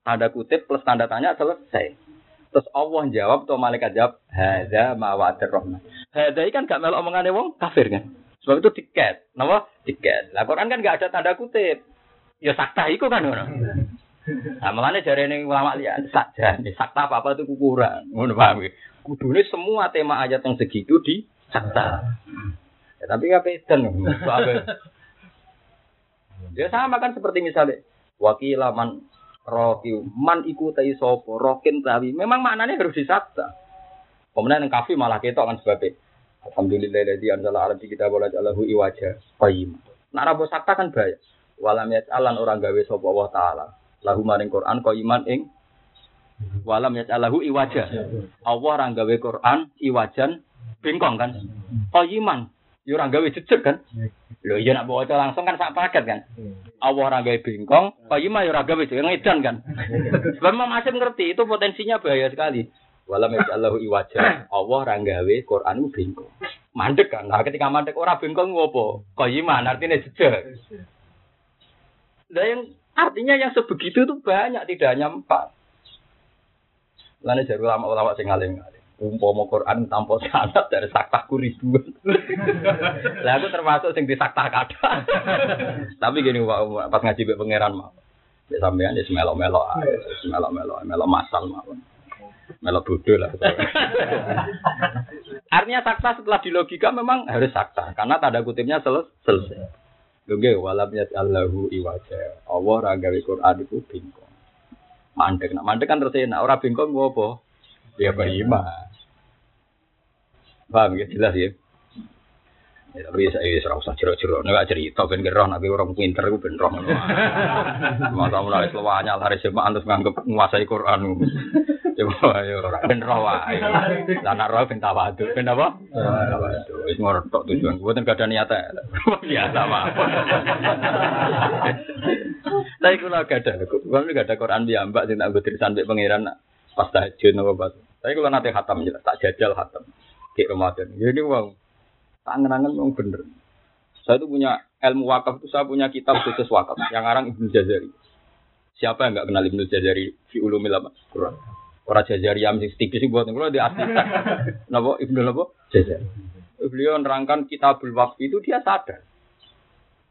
Tanda kutip plus tanda tanya selesai. Terus Allah jawab atau malaikat jawab, "Hadza ma wa'adir rahman." Hadza kan gak melok wong kafir kan. Sebab itu tiket. Napa? Tiket. Lah Quran kan gak ada tanda kutip. Ya sakta iku kan ngono. Nah, makanya jari ini ulama lihat saja, sakta apa apa itu kurang, ngono paham ya? Kudune semua tema ayat yang segitu di sakta. Ya, tapi nggak peden, Ya sama kan seperti misalnya roki man iku tai sopo rokin tawi. Memang maknanya harus disakta. Kemudian yang kafi malah ketok kan sebabnya. Alhamdulillah dari anzala ala di kita bola jalahu iwaja qayyim. Nak rabo sakta kan bahaya. Walam alan orang gawe sapa Allah taala lahu maring Quran kok iman ing walam ya lahu iwaja. Allah ora gawe Quran iwajan bengkong kan. Kok iman ya ora gawe jejeg kan. Lho iya nak baca langsung kan sak paket kan. Allah ora gawe bengkong, kok iman ya ora gawe ngedan kan. Sebab masih ngerti itu potensinya bahaya sekali. Walam ya lahu iwaja. Allah ora gawe Quran bengkong. Mandek kan. Nah ketika mandek ora bengkong ngopo? Kok iman artinya jejeg. Lah yang Artinya yang sebegitu itu banyak, tidak hanya empat. Lalu jadi ulama-ulama sing ngalim Umpama Quran tanpa sanad dari saktaku ribuan. Lah aku termasuk sing disakta kata. Tapi gini pas ngaji be pangeran mah. Mbek sampean wis melo-melo ae, melo-melo, melo masal mawon. Melo bodoh lah. Artinya sakta setelah di logika memang harus sakta karena tanda kutipnya selesai. Lho walam yat Allahu iwaja. Allah ora gawe Quran iku bingkong. Mandek, nak mandek kan terus enak. Ora bingkong gua apa? Ya beriman. Paham ya jelas ya. Ya, tapi saya serau usah cerita-cerita, nek cerita ben gerah nek orang pinter iku ben roh. Masa mulai hari semaan terus nganggep menguasai Quran. Coba ayo ora ben roh wae. Lah nek roh ben tawadhu, ben apa? Tawadhu. Wis ngortok tujuan. Mboten gadah niat Biasa. Tapi kula gadah kok. Kula gadah Quran mbak sing tak tulisan mbek pangeran pas tahajud napa pas. Tapi kula nate khatam ya, tak jajal khatam. Di Ramadan. Jadi wong tak ngenangan wong bener. Saya itu punya ilmu wakaf itu saya punya kitab khusus wakaf yang ngarang Ibnu Jazari. Siapa yang nggak kenal Ibnu Jazari fi ulumil Quran? Orang Jazari yang tipis buat kalau di asli. Napa Ibnu napa? Jazari. Beliau nerangkan kitabul wakf itu dia sadar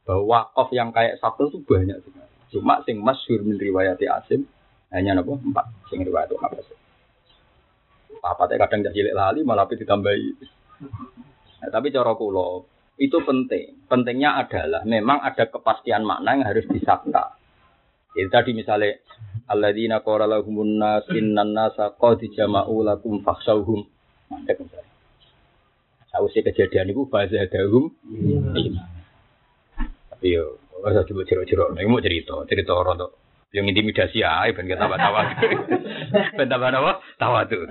bahwa wakaf yang kayak satu itu banyak sekali. Cuma sing masyhur min riwayati Asim hanya napa empat sing riwayat Hafiz. Apa teh kadang jadi lali malah ditambahi. Nah, tapi cara kula itu penting. Pentingnya adalah memang ada kepastian makna yang harus disakta. Jadi tadi misalnya alladzina qala lahumun nas innan nasa qad jama'u lakum fakhshawhum. Mandek misalnya. Sausé kejadian itu fazadahum iman. Tapi yo usah coba ciro-ciro. Nek mau cerita, cerita orang tuh yang intimidasi ya, ben kita tambah tawa. Ben tambah apa? Tawa tuh.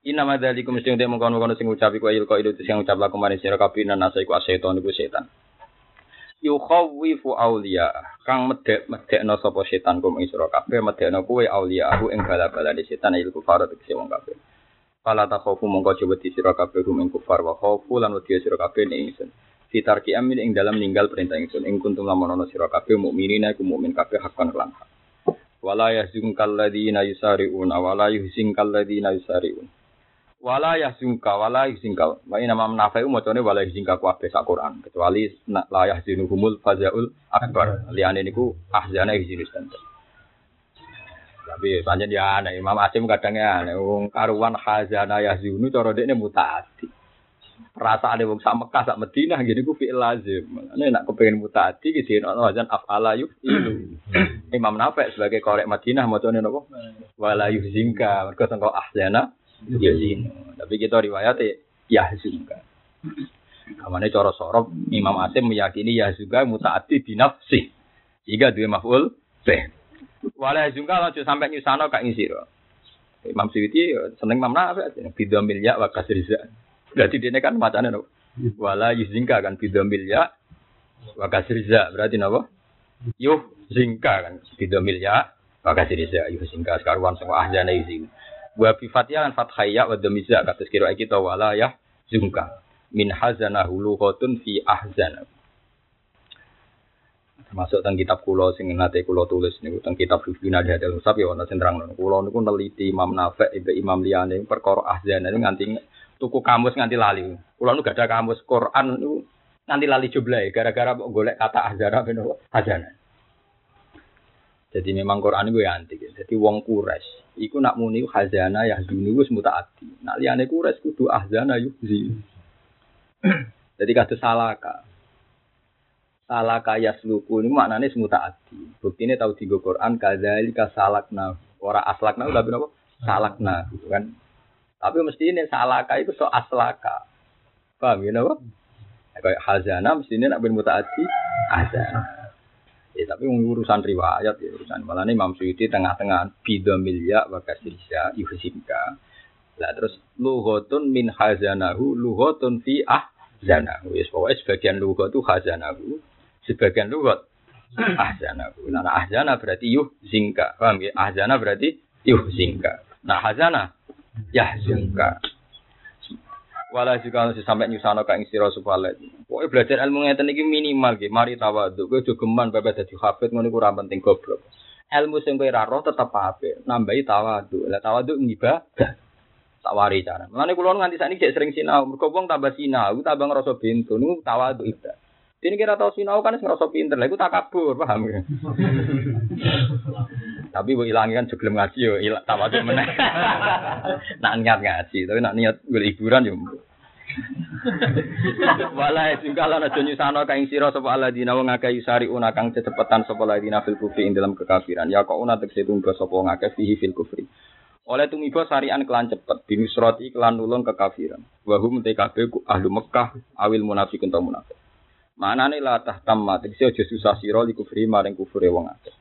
Inna madzalikum mesti ndek mengkono-kono sing ngucapi ku ayil itu sing ngucap laku manis sira kabeh nasa iku aseton iku setan. Yukhawifu aulia kang medek medekno sapa setan kum ing sira kabeh medekno kuwe aulia aku ing bala-bala di setan il kufar tegese wong kabeh. Fala takhofu mongko coba di sira kabeh kum ing kufar wa khaufu lan wedi sira kabeh ing ingsun. Fitarki amin ing dalam ninggal perintah ingsun ing kuntum lamun ana sira kabeh mukminina iku mukmin kabeh hakon lan hak wala yahzunkal ladina yusari'una wala yuhzinkal ladina yusari'un wala yahzunka wala yuhzinka wa ina mam nafai macane wala yuhzinka ku ape sak Quran kecuali la yahzinuhumul fazaul akbar. Liyane niku ahzana yuhzinus tapi pancen ya aneh Imam Asim kadang ya aneh. Wong karuan khazana yahzunu cara dekne mutaati. Perasaan wong sak Mekah sak Madinah gini ku fi'il lazim. Nek nak kepengin mutaati ki ana wazan afala yufilu Imam Nafi sebagai korek Madinah macane napa? Wala yuhzinka mergo tengko ahzana ya zino. Tapi kita riwayat ya juga. Kamane cara sorop Imam Asim meyakini ya juga mutaati binafsi. Jika dua maf'ul beh. Wala juga lanjut sampai nyusano kak ngisiro. Imam Suyuti ya seneng Imam Nafi bidha milya wa kasriza. Berarti dia kan macane no. Wala yuzingka kan bidha milya wa kasriza. Berarti napa? Yuh zingka kan bidha milya wa kasriza. Yuh zingka sekaruan semua ahjana yuzing. Wa bi fatihah lan fathaya wa dhamiza kados kira kita wala ya zungka. Min hazana hulu khotun fi ahzana. Termasuk tentang kitab kulo sing nate kulo tulis niku tentang kitab Fifina ada Musab ya wonten sentrang nono. Kulo niku neliti Imam Nafi ibe Imam liyane perkara ahzana niku nganti tuku kamus nganti lali. Kulo niku gak ada kamus Quran niku nganti lali jumlah gara-gara golek kata ahzana ben ahzana. Jadi memang Quran itu ya antik. Jadi wong kures. Iku nak muni khazana ya dulu wis mutaati. Nak liyane kures kudu ahzana yuhzi. Jadi kata salaka. Salaka yasluku ini maknanya semutaati. Bukti ini tahu tiga Quran kadzalika salakna. Ora aslakna udah berapa? Salakna gitu kan. Tapi mesti ini salaka itu so aslaka. Paham ya napa? Kayak hazana mesti ini nak ben mutaati hazana. Ya, tapi urusan riwayat ya urusan malah ini Imam Suyuti tengah-tengah bido milya wa kasrisya yuhsimka. Lah terus luhotun min hazanahu luhotun fi ahzanahu. Ya pokoknya sebagian luhot itu hazanahu, sebagian luhot ahzanahu. Nah, nah ahzana berarti yuhzingka. Paham ya? Ahzana berarti yuhzingka. Nah hazana yahzingka. Wala juga harus sampai nyusano ka ing sira supaya Pokoke belajar ilmu ngeten iki minimal nggih. Mari tawadhu. Kowe aja geman bae dadi hafid ngono ora penting goblok. Ilmu sing kowe ra roh tetep apik. Nambahi tawadhu. Lah tawadhu ngibadah. Tak wari cara. Mulane kula nganti sakniki cek sering sinau. Mergo wong tambah sinau tambah ngrasa bento niku tawadhu ibadah. Ini kira tahu sinau kan ngerasa pinter, lah itu tak kabur, paham ya? tapi bu ilangi kan juga ngaji yo, ilang tawadhu meneh. nak niat ngaji, tapi nak niat gue hiburan yo. Wala singkala aja nyusano kaing sira sapa alladzina wa ngake yusari una kang cepetan sapa alladzina fil kufri ing dalam kekafiran. Ya kok una tekse tunggu sapa ngake fihi fil kufri. Oleh tumiba sarian kelan cepet binusrati kelan nulung kekafiran. Wa hum TKB ahlu Mekah awil munafiqun ta munafik. Manane la tahtamma tekse aja susah sira li kufri maring kufure wong akeh.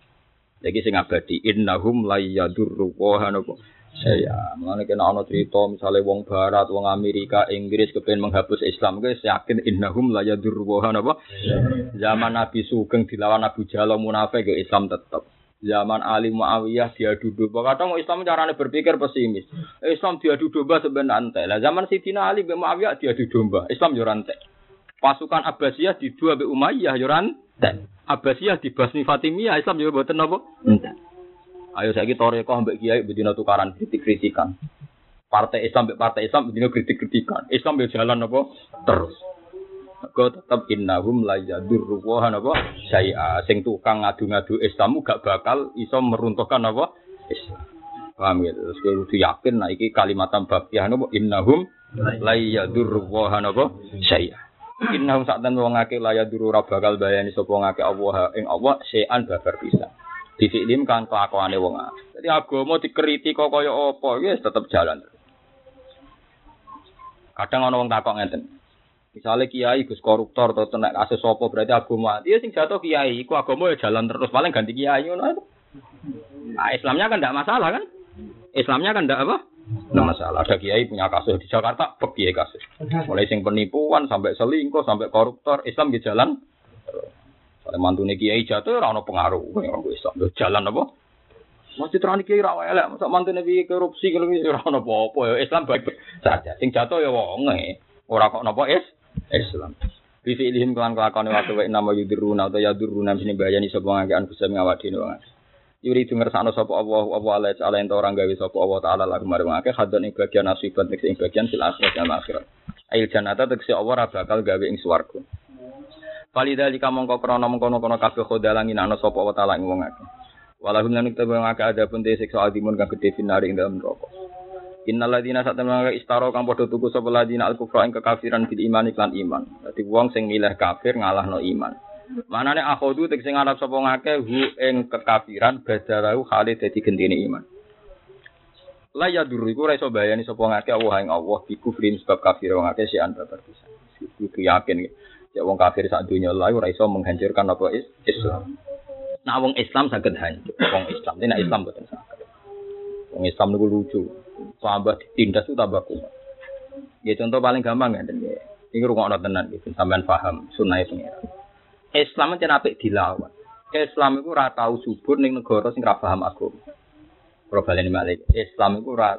Lagi sing abadi innahum la yadurru wa saya mengenai kena ono cerita misalnya wong Barat, wong Amerika, Inggris kepengen menghapus Islam, guys yakin innahum la yadurruhan apa? Zaman Nabi Sugeng dilawan Abu Jahal munafik ke Islam tetap. Zaman Ali Muawiyah dia duduk. Kadang Islam caranya berpikir pesimis. Islam dia duduk domba sebenarnya. Lah zaman Sidina Ali bin Muawiyah dia duduk. Islam yo rantai. Pasukan Abbasiyah di dua Umayyah yo rantai. Abbasiyah di Basmi Fatimiyah Islam boten napa? Entek. Ayo saya kita toreko ambek kiai bedino tukaran kritik kritikan. Partai Islam ambek partai Islam bedino kritik kritikan. Islam be jalan apa terus. Kau tetap innahum la yadurru wa apa saya sing tukang ngadu-ngadu Islam gak bakal iso meruntuhkan apa Islam. Paham ya? Terus kowe kudu yakin nah iki kalimatan baqiyah napa innahum la yadurru wa apa saya. Innahum sak ten wong akeh la yadurru ra bakal bayani sapa ngake Allah ing Allah sean babar bisa disiklim kan kelakuane wong Jadi agama dikeriti kok kaya apa, ya tetep jalan. Kadang ana wong takok ngeten. Misalnya kiai gus koruptor atau tenak kasus apa berarti agama. Dia sing jatuh kiai, iku agama ya jalan terus paling ganti kiai. Nah, Islamnya kan tidak masalah kan? Islamnya kan tidak apa? Tidak masalah. Ada kiai punya kasus di Jakarta, pek kiai kasus. Mulai sing penipuan sampai selingkuh sampai koruptor, Islam di jalan kalau mantune kiai jatuh ora ono pengaruh orang Islam. Jalan apa? Masjid terani kiai ra elek, masa mantune piye korupsi kalau wis ora ono apa-apa ya Islam baik saja. Sing jatuh ya wonge. Ora kok napa is Islam. Bi fi'lihim kelan kelakone waktu wa nama yudiruna atau yaduruna sini bayani sapa ngakean bisa ngawak dene wong. Yuri itu ngersakno sapa Allah apa ala ala ento orang gawe sapa Allah taala lagu marang akeh hadon ing bagian nasibat ing bagian fil akhirat dan akhirat. Ail jannata tegese Allah ora bakal gawe ing swarga. Falida jika mongko krono mengkono kono kabeh khodalangi nano sapa wa taala ing wong akeh. Walahum lan kita wong ada pun te siksa adimun kang gedhe finari ing dalam neraka. Innal ladina satamna istaro kang padha tuku sapa ladina al kufra ing kekafiran bil iman iklan iman. Dadi wong sing milih kafir ngalahno iman. Manane akhodu tek sing arep sapa ngake hu ing kekafiran badalahu khali dadi gendine iman. La ya duru iku ora iso bayani sapa ngake Allah ing Allah bi kufrin sebab kafir wong akeh si anta bisa. Iku yakin. Ya wong kafir saat dunia lalu ora iso menghancurkan apa Islam. Nah wong Islam saged hancur. Wong Islam ini Islam boten saged. Wong Islam niku lucu. Tambah ditindas itu tambah kuat. Ya contoh paling gampang ya. Ini rungokno tenan gitu sampean paham sunah pengiran. Islam itu apik dilawan. Islam itu ora tau subur ning negara sing ora paham agama. Ora baleni malik. Islam itu ora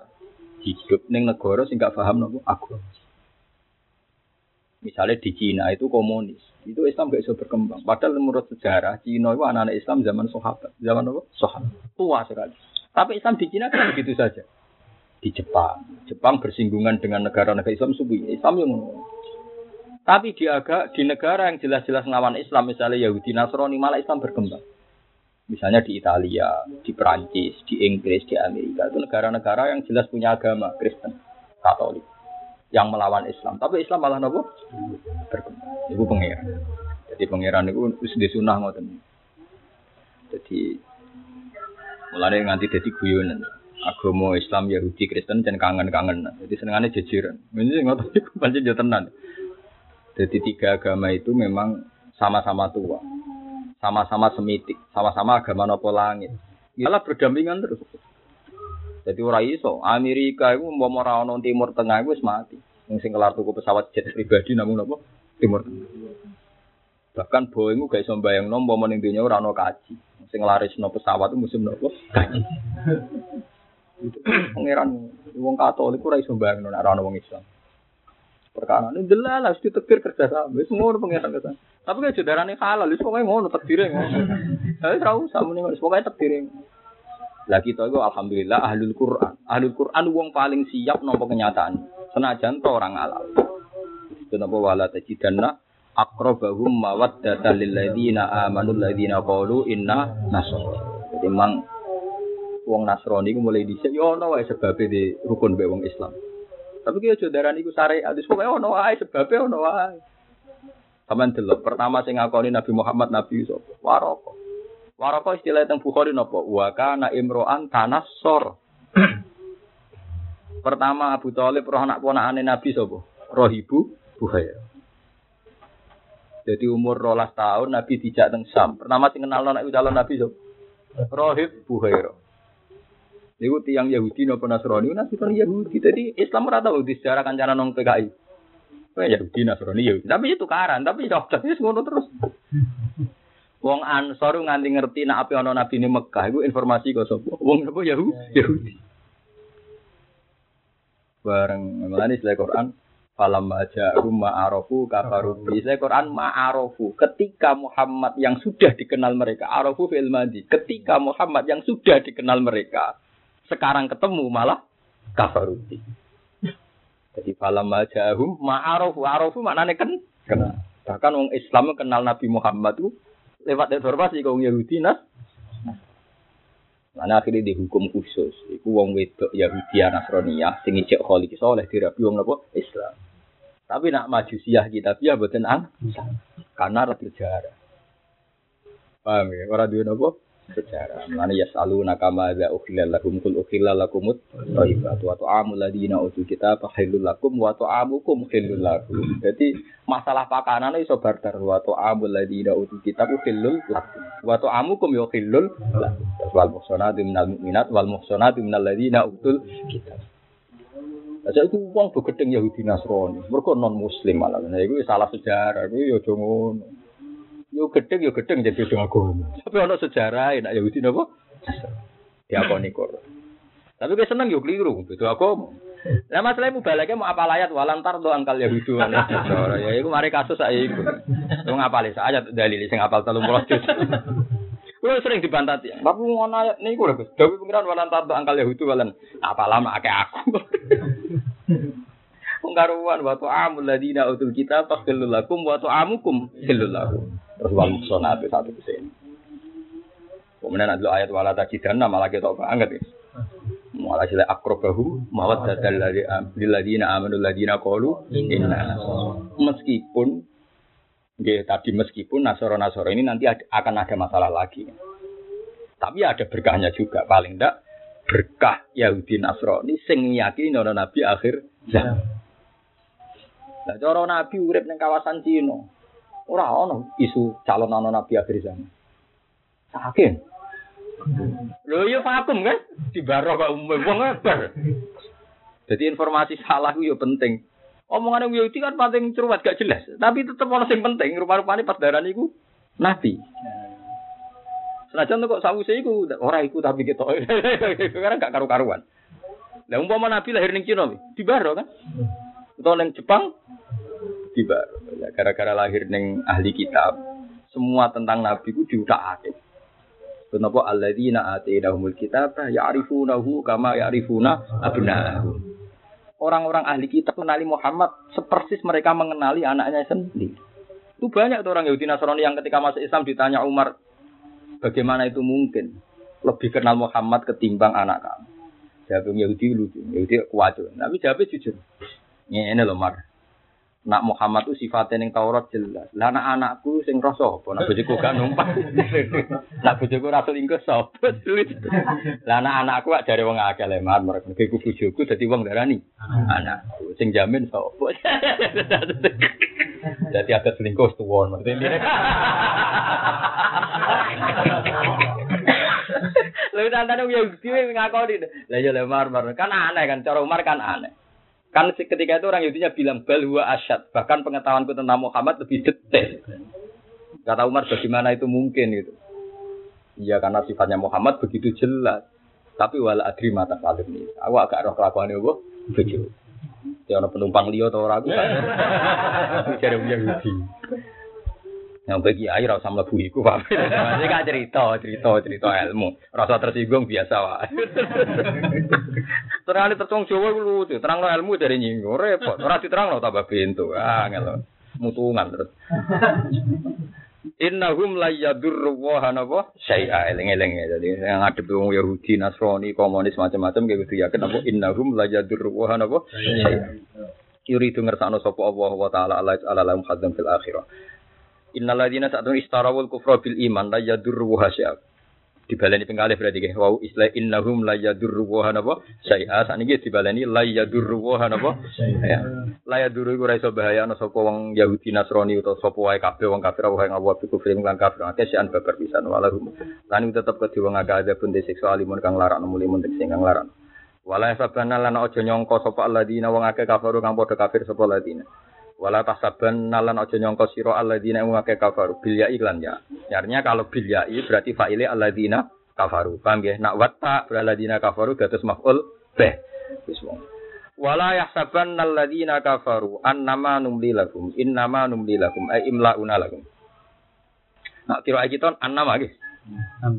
hidup ning negara sing gak paham nopo agama. Misalnya di Cina itu komunis, itu Islam gak bisa berkembang. Padahal menurut sejarah Cina itu anak-anak Islam zaman sahabat, zaman apa? Sahabat tua sekali. Tapi Islam di Cina kan begitu saja. Di Jepang, Jepang bersinggungan dengan negara-negara Islam subuh Islam yang tapi di agak di negara yang jelas-jelas ngelawan Islam misalnya Yahudi Nasrani malah Islam berkembang. Misalnya di Italia, di Perancis, di Inggris, di Amerika itu negara-negara yang jelas punya agama Kristen, Katolik, yang melawan Islam. Tapi Islam malah nopo berkembang. Itu pengiran. Jadi pengiran itu sudah sunnah ngoten. Jadi mulai nganti jadi guyonan. Agama Islam, Yahudi, Kristen dan kangen-kangen. Jadi senengannya jajaran. Ini ngotot itu pancen. Jadi tiga agama itu memang sama-sama tua sama-sama semitik, sama-sama agama nopo langit. Ialah berdampingan terus. Jadi ora iso, Amerika itu mau ora timur tengah itu mati. Wong sing kelar tuku pesawat jet pribadi namun nopo timur tengah. Bahkan Boeing gak iso mbayangno umpama ning donya ora ono kaji. Sing larisno pesawat itu musim nopo kaji. Pangeran wong Katolik ora iso mbayangno nek ora ono wong Islam. Perkara ini delal harus ditekir kerja sama. Semua orang pengiran ke sana. Tapi saudara ini halal, itu pokoknya ngono ngono. Tapi tahu sama nih, pokoknya tekdirnya. Lah kita itu alhamdulillah ahlul Quran. Ahlul Quran wong paling siap nopo kenyataan. Senajan to orang halal. Kenapa wala tajidanna aqrabahum mawaddatan lil ladzina amanu ladzina qalu inna nasara. Jadi memang wong Nasrani ku mulai dhisik yo ono wae sebabe di rukun be wong Islam. Tapi kaya jodaran iku syariat, wis pokoke ono wae sebabe ono wae. Sampeyan delok, pertama sing ngakoni Nabi Muhammad Nabi sapa? Waraka. Waraka istilah teng Bukhari napa? Wa kana imro'an tanassor. pertama Abu Thalib roh anak ponakane Nabi sapa? Rohibu Buhaira. Jadi umur rolas tahun Nabi dijak teng Sam. Pertama sing kenal anak calon Nabi sapa? Rohib Buhaira. Niku tiang Yahudi nopo Nasrani, Nabi kan Yahudi. Jadi Islam ora tau di sejarah kancana nong PKI. Oh Yahudi Nasrani Yahudi. Tapi itu karan, tapi dokter itu ngono terus. Wong Ansor nganti ngerti nak apa ana nabi ini Mekah iku informasi kok sapa? Wong apa Yahudi? Yahudi. Bareng melani selain Quran Falam aja ma'arofu kafaru bi. Quran ma'arofu. Ketika Muhammad yang sudah dikenal mereka. Arofu fil. Ketika Muhammad yang sudah dikenal mereka sekarang ketemu malah kafaruti. Jadi falam majahum ma'arofu arofu maknanya kan kenal. Bahkan orang Islam kenal Nabi Muhammad itu lewat informasi kaum Yahudi nas. Mana akhirnya dihukum khusus. Iku wong wedok Yahudi Nasraniyah sing ijek kholi soleh dirabi wong napa Islam. Tapi nak maju siah kita biar boten ang karena berjarak. Paham ya? Ora duwe napa? Sejarah. Mana ya selalu nakama ada ukhilal lakum kul ukhilal lakumut thayyibat wa ta'amul ladina utul kita halul lakum wa ta'amukum halul lakum. Jadi masalah pakanan iso barter wa ta'amul ladina utul kita halul lakum wa ta'amukum yo halul lakum. Wal muhsanatu minal mu'minat wal muhsanatu minal ladina utul kita. Aja itu uang begedeng Yahudi Nasrani. Mereka non Muslim malah. Nah, itu salah sejarah. Itu ya jangan Yo gedeng yo gedeng jadi beda agama. Tapi ono sejarah enak Yahudi napa? Diakoni Quran. Tapi gue seneng yo keliru beda agama. Lah masalah mubalake mau apa ayat walan do angkal Yahudi ana. Ya iku mari kasus saya iku. Wong apale ayat dalil sing apal 30 juz. Kulo sering dibantah ya. Tapi ngono ayat niku lho Gus. Dawi pengiran walan do angkal Yahudi walan apa lama akeh aku. Wong karuan wa ta'amul ladina utul kitab faqilul lakum wa ta'amukum. Terus wal muhsanat satu ke sini. Kemudian ada ayat wala tajidana malah kita banget ya. Malah sila akrobahu mawat dadal ladina amanu ladina qalu inna meskipun Nggih, tadi meskipun Nasoro-Nasoro ini nanti ada, akan ada masalah lagi. Tapi ada berkahnya juga. Paling tidak berkah Yahudi Nasrani sing yakin ana nabi akhir zaman. Lah cara nabi urip ning kawasan Cina. Ora ono isu calon anak nabi akhir zaman. Saking. Lho yo vakum kan? Di baro kok umum wong. Jadi informasi salah itu penting. Omongan yang Yahudi kan paling cerewet gak jelas, tapi tetap ono yang penting. Rupa-rupanya pas darah niku nabi. Senajan kok sawu saya iku ora iku tapi kita karena gak karu-karuan. Lah umpama nabi lahir ning Cina di Baro kan? Atau ning Jepang di Baro. Ya, gara-gara lahir neng ahli kitab, semua tentang Nabi ku diutak atik. Kenapa alladzina atainahumul kitab ya'rifunahu kama ya'rifuna abna'ahum. Orang-orang ahli kitab mengenali Muhammad sepersis mereka mengenali anaknya sendiri. Itu banyak tuh orang Yahudi Nasrani yang ketika masuk Islam ditanya Umar, Bagaimana itu mungkin? Lebih kenal Muhammad ketimbang anak kamu. Jawab Yahudi lucu, Yahudi kuat. Tapi jawabnya jujur. Ini loh Mar. Nak Muhammad itu sifatnya yang Taurat jelas. Lah anak anakku sing rasa apa? Nak bojoku gak numpak. nak bojoku ra selingkuh sapa? Lah anak anakku gak jare wong akeh lemar mereka ku bojoku dadi wong darani. Anakku sing jamin sapa? Jadi ada selingkuh tuwon maksudnya. Lalu tantane yo dhewe ngakoni. Lah ya lemar kan aneh kan cara Umar kan aneh. Kan ketika itu orang Yahudinya bilang bal huwa asyad. Bahkan pengetahuanku tentang Muhammad lebih detail. Kata Umar bagaimana itu mungkin gitu. Iya karena sifatnya Muhammad begitu jelas. Tapi wala adri mata salim ini. Aku agak roh kelakuan itu begitu. Ya penumpang liyo atau orang aku kan. Yahudi. Yang bagi air rasa mlebu iku Pak. Ini kan cerita, cerita, cerita ilmu. Rasa tersinggung biasa wae. Terang tertung Jawa iku lucu, terang ilmu dari nyinggung repot. Ora diterang tambah pintu. Ah ngelo. Mutungan terus. Innahum la yadurru wa hanapa syai'a eling-eling ya. Jadi yang ngadep wong Yahudi, Nasrani, komunis macam-macam kayak gitu yakin apa innahum la yadurru wa hanapa syai'a. Yuridu ngersakno sapa Allah wa taala ala ala lahum khadzam fil akhirah. Innalladzina ta'tun istarawul kufra bil iman la yadurru hasya. Dibaleni penggalih berarti nggih. Wau istilah innahum la yadurru wa napa? Syai'a sakniki dibaleni la yadurru wa napa? Ya. La yadurru ora iso bahaya ana sapa wong Yahudi Nasrani utawa sapa wae kabeh wong kafir wae ngawa biku film lan kafir akeh sian babar pisan walahum. Lan tetep kedhe wong ada pun disiksa alimun kang larak muli mun sing kang larak. Wala sabana lan aja nyangka sapa alladzina wong akeh kafir kang padha kafir sapa alladzina. Wala tasaban nalan aja nyangka sira alladzina ing akeh kafaru bil ya iklan ya. Artinya kalau bil ya berarti fa'ile alladzina kafaru. Paham ya? Nak watta alladzina kafaru dados maf'ul bih. Wis wong. Wala yahsaban alladzina kafaru annama numli lakum innama numli lakum ay imlauna lakum. Nak kira kita annama guys.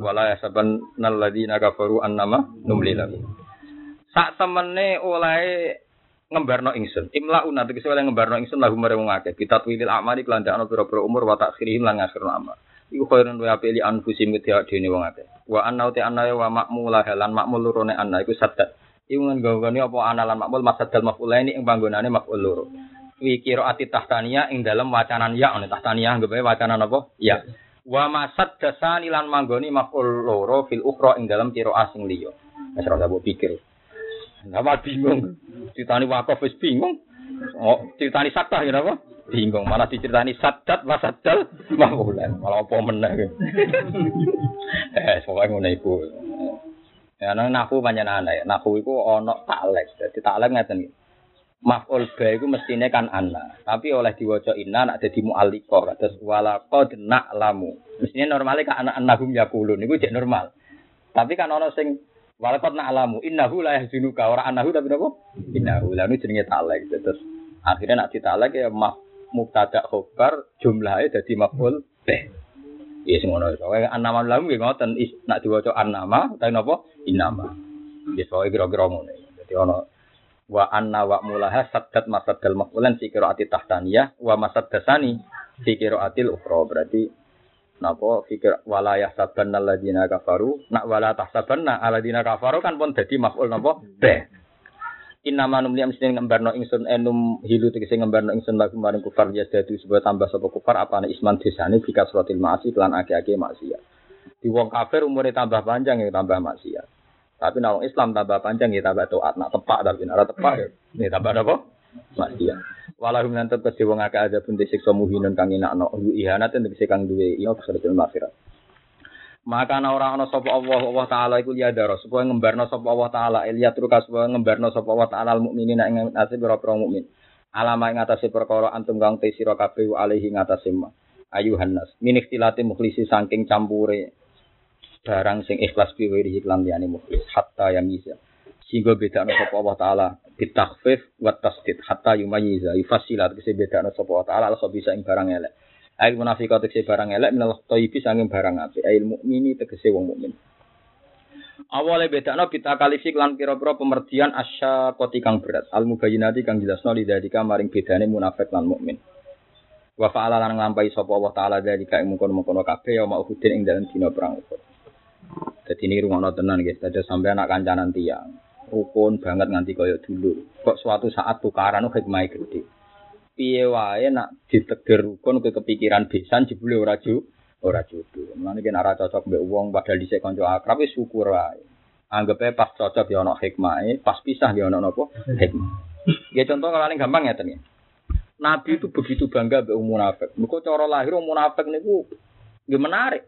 Wala yahsaban alladzina kafaru annama numli lakum. Sak temene oleh ngembarno ingsun. Imla una tegese oleh ngembarno ingsun lahu mare wong akeh. Kita twilil amali kelandakno pira-pira umur wa takhirihim lan ngakhirno amal. Iku khairun wa apeli anfusim kedhe dene wong akeh. Wa anna te anna wa makmulah lan makmul lurone anna iku sadat. Iku nggone apa ana lan makmul masadal maf'ulaini ing panggonane maf'ul loro. Wi ati tahtania ing dalam wacanan ya ono tahtania anggap wacanan apa? Ya. Wa masad dasani lan manggoni maf'ul loro fil ukhra ing dalam kira asing liya. Wis ora pikir. Nama bingung. Ceritani wakaf wis bingung. Oh, ceritani sakta ya apa? Bingung. Malah diceritani sadat wasadal mahulan. Malah apa meneh. eh, pokoke ngono iku. Ya nang nahu panjenengan ya. Nahu iku ana taklek. Dadi taklek ngeten iki. Maf'ul ba iku mestine kan ana, tapi oleh diwaca inna nak dadi mu'alliqa kados wala qad na'lamu. Mestine normale kan anak annahum yaqulun niku jek normal. Tapi kan ana sing Walakot alamu, innahu la yahzinuka ora anahu tapi napa? Innahu la nu jenenge talek. Terus akhirnya nak ditalek ya maf mubtada khobar jumlahnya jadi maf'ul bih. Ya semono iso. Wae annama lamu nggih ngoten nak diwaca annama utawi napa? Innama. Ya soe kira-kira ngono. Dadi ana wa anna wa mulaha saddat masaddal maf'ulan fi qiraati tahtaniyah wa masaddasani fi qiraatil ukhra. Berarti napa fikir wala yahsabanna alladziina kafaru nak wala tahsabanna alladziina kafaru kan pun dadi maf'ul napa be Inna manum liam sini ngembarno ingsun enum hilu tegese ngembarno ingsun lagu maring kufar ya dadi sebuah tambah sapa kufar apane isman desane bika suratil ma'asi lan ake-ake maksiat. Di wong kafir umure tambah panjang ya tambah maksiat. Tapi nek Islam tambah panjang ya tambah taat. Nak tepak tapi nek tepak ya tambah apa? Maksiat. Walahum lan tetep kedhe wong akeh pun disiksa muhinun kang inakno. Ihanat tegese kang duwe. Iya kesalahan akhirat. Maka ana ora ana sapa Allah Allah taala iku liyadara. Supaya ngembarno sapa Allah taala. Iliyatru supaya ngembarno sapa Allah taala mukminina ing atase pira-pira mukmin. Alama ing atase perkara antum kang te sira kabeh alaihi ing atase ma. Ayuhan nas min ikhtilati mukhlisi saking campure barang sing ikhlas biwiri iklan liyane mukhlis hatta yang bisa sehingga beda sapa Allah taala bitakhfif wa tasdid hatta yumayyiza yufassila tegese beda no sapa Allah taala al bisa ing barang elek. Ail munafiqat tegese barang elek minal thayyibi sanging barang apik. Ail mukmini tegese wong mukmin. Awale bedakno kita kalifik lan pira-pira pemerdian asya koti kang berat. Al mubayyinati kang jelasno lidadika maring bedane munafik lan mukmin. Wa fa'ala lan nglampahi sapa Allah taala dari kae mungkon-mungkon kabeh ya mau ing dalem dina perang Uhud. Dadi ini rumono tenan guys, dadi sampai anak kancanan tiang. Rukun banget nganti kaya dulu. Kok suatu saat tukaran hikmah gede. Piye wae nak diteger rukun ke kepikiran besan jebule ora ju ora jodoh. Mulane kena ora cocok mbek wong padahal dhisik kanca akrab wis syukur wae. Anggap pas cocok ya ana hikmahe, pas pisah ya ana napa? Hikmah. Ya contoh kalau gampang ya ya. Nabi itu begitu bangga be umum munafik. Mereka cara lahir munafik niku nggih menarik.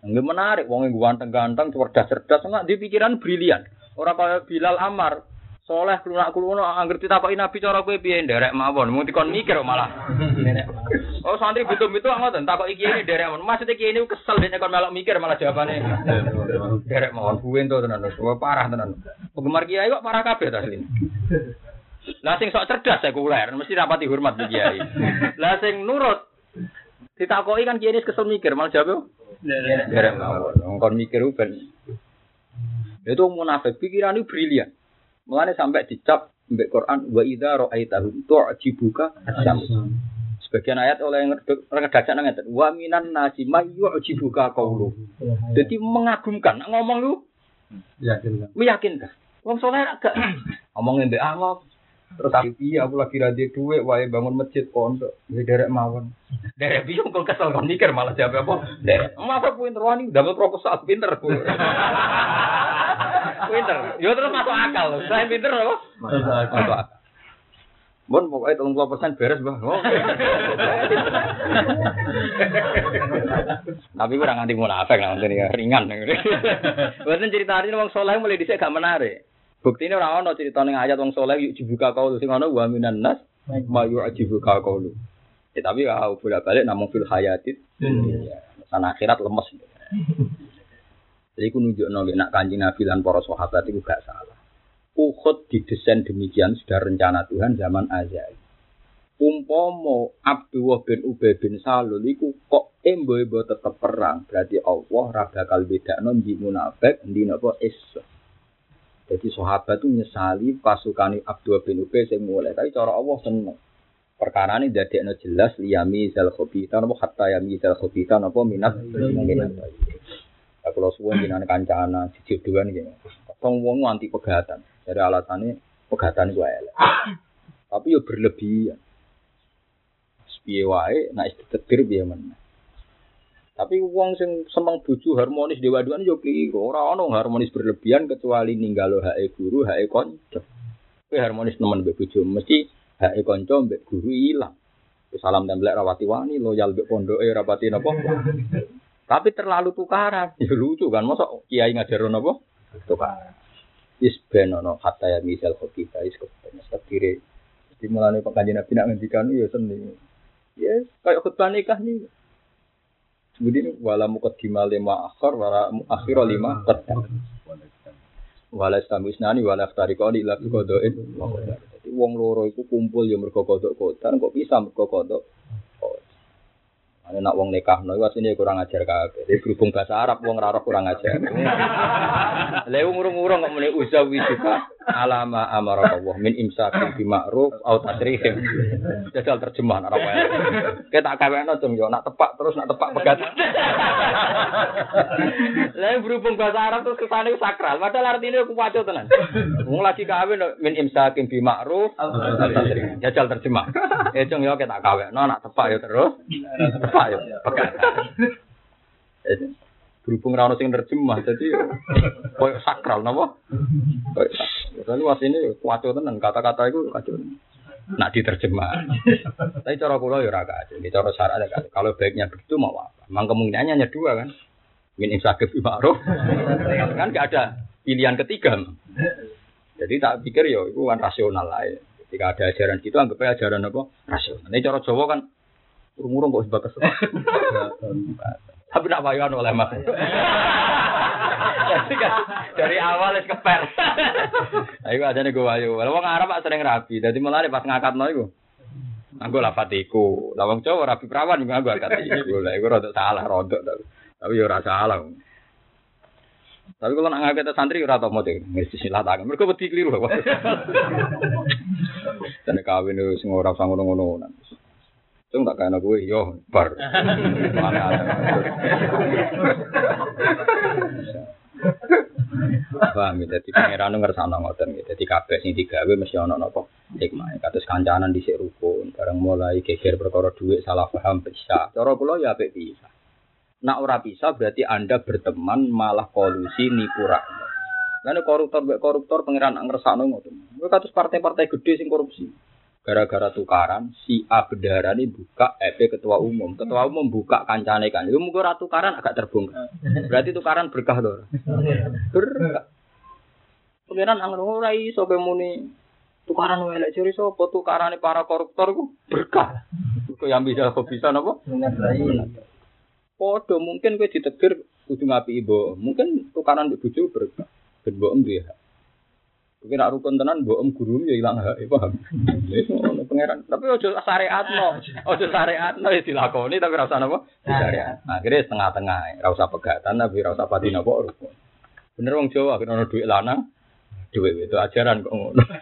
Nggih menarik wong yang ganteng-ganteng, cerdas-cerdas, enggak di pikiran brilian. Orang kaya Bilal Amar, soleh kelunak kelunak angger ditakoki Nabi cara kowe piye nderek mawon, mung dikon mikir malah. oh santri butuh itu ngoten, takoki iki ini derek mawon. Maksudnya iki ini kesel dene kon melok mikir malah jawabane derek mawon. Buwen to tenan, parah tenan. Penggemar kiai kok parah kabeh ta lah sing sok cerdas sekuler mesti rapati hormat bu kiai. Lah sing nurut ditakoki kan kiai kesel mikir malah jawab derek mawon. Kon mikir ben. Itu munafik pikiran itu brilian. Mulane sampai dicap mbek Quran wa idza ra'aitahum tu'jibuka. Sebagian ayat oleh redaksi nang ngeten wa minan nasi may yu'jibuka qawlu. Jadi mengagumkan ngomong lu yakin meyakinkan. Wong soleh agak ngomongin mbek Allah Terus tapi aku lagi rada duit, wae bangun masjid pondok, ya derek mawon. Derek bingung kok kesel kan mikir malah jawab apa? Derek. Masa pinter wani dapat proposal pinter. pinter. Yo terus masuk akal. Selain pinter apa? Masuk akal. Bon, pokoknya tolong puluh persen beres bang. Oh. Tapi kurang nganti munafik nanti ringan. Bukan cerita hari ini wong soleh mulai disek gak menarik. Bukti ini orang ono cerita ning ayat wong soleh yuk dibuka kau sing ono wa minan nas ma yuk dibuka kau lu. Ya, tapi kau bolak balik namun fil hayatit. Sana akhirat lemes. Jadi aku nunjuk nongak nak kanji nabi dan para sahabat itu gak salah. Uhud didesain demikian sudah rencana Tuhan zaman Azal. Umpomo Abdullah bin Ubay bin Salul iku kok embo-embo tetep perang berarti Allah ra kalbeda non di munafik di napa iso. Jadi sahabat itu nyesali pasukan Abdul bin Ubay sing mulai. Tapi cara Allah seneng. Perkara ini jadi jelas liyami zal khobita nopo hatta yami zal khobita nopo minat minat. Aku lo suwon jinan kancana dijodohan gitu. Kong wong anti pegatan. Dari alasannya pegatan gue elek. Tapi yo berlebihan. Piye wae nek ditetir piye meneh. Tapi uang sing seneng bojo harmonis dewa-dewan yo keliru. Ora ono harmonis berlebihan kecuali ninggalo hae guru, hae kanca. Kowe harmonis nemen mbek bojo mesti hae kanca mbek guru ilang. Salam templek rawati wani, loyal mbek pondoke rapati napa. Tapi terlalu tukaran. Ya lucu kan, masa kiai ngajar napa? Tukaran. Is ben ono kata ya misal kita is sekire. Di mulane pengajian Nabi nak ngendikan ya seni. Yes, kayak khutbah nikah nih. Kemudian wala muqaddimah lima akhir wala akhir lima qaddam. Wala samisnani wala ftariqani ila biqada'in. Jadi wong loro iku kumpul ya mergo kodok kodan kok bisa mergo kodok. Ane nak wong nikah no asline kurang ajar kabeh. Jadi berhubung bahasa Arab wong raro kurang ajar. Lha umur-umur kok muni uzawi juga alama amara Allah min imsakin bi ma'ruf au tasrihim. Jajal terjemahan Arab wae. Kita kawekno cung yo nak tepak terus nak tepak pegat. Lah berhubung bahasa Arab terus kesane sakral. Padahal artinya aku waco tenan. Wong lagi kawin min imsakin bi ma'ruf au tasrihim. Jajal terjemah. Eh cung yo kita kawekno nak tepak yo terus. Tepak Pak ya, pekat. Berhubung rano sing terjemah, jadi koyo sakral napa? Koyo sakral. Lalu ini kuaco tenan kata-kata itu kacau. Nak diterjemah. Tapi cara kula ya ora kacau. Ini cara syarat ya Kalau baiknya begitu mau apa? Memang kemungkinannya hanya dua kan. Min imsakif ma'ruf. Kan gak ada pilihan ketiga. Jadi tak pikir ya itu kan rasional lah ya. Ketika ada ajaran gitu anggapnya ajaran apa? Rasional. Ini cara Jawa kan Urung-urung kok sebatas. Tapi nak bayuan oleh mas. Jadi kan dari awal es keper. Ayo aja nih gue wayu. Kalau orang Arab sering rapi. Jadi malah pas ngangkat no itu. Aku lapat iku. Lawang cowok rapi perawan juga aku angkat iku. Lah iku rada salah rodok tapi. Tapi ya ora salah. Tapi kalau nak ngangkat santri ora tau motif. Wis silakan. Mereka wedi keliru. Dan kawin sing ora ngono-ngono. Cung tak kena gue, yo bar. Mana ada. Paham ya, jadi pangeran ngersano ngoten ya. Jadi kabeh sing digawe mesti ana napa hikmah. Kados kancanan dhisik rukun, bareng mulai geger perkara dhuwit salah paham bisa. Cara kula ya apik bisa. Nak ora bisa berarti Anda berteman malah kolusi nipu rakyat. Lalu koruptor koruptor pangeran ngersano ngoten. Kowe kados partai-partai gede sing korupsi gara-gara tukaran si A ini buka EP ketua umum. Ketua umum buka kancane kan. Itu mungkin tukaran agak terbongkar. Berarti tukaran berkah loh berkah. Pengiran angin ora iso muni tukaran welek ciri sopo tukaran para koruptor ku berkah. Kok yang bisa kok bisa nopo Podo mungkin gue ditegur kudu ngapi ibu mungkin tukaran di bujuk berkah. Ben mbok ya Mungkin nak rukun tenan mbok om guru ya ilang hak, paham. Wis ngono pangeran. Tapi ojo syariatno. Ojo syariatno ya dilakoni tapi rasa napa? Syariat. Akhirnya setengah-tengah, ora usah pegatan tapi ora usah pati napa rukun. Bener wong Jawa kena ono dhuwit lanang. Dhuwit itu ajaran kok ngono.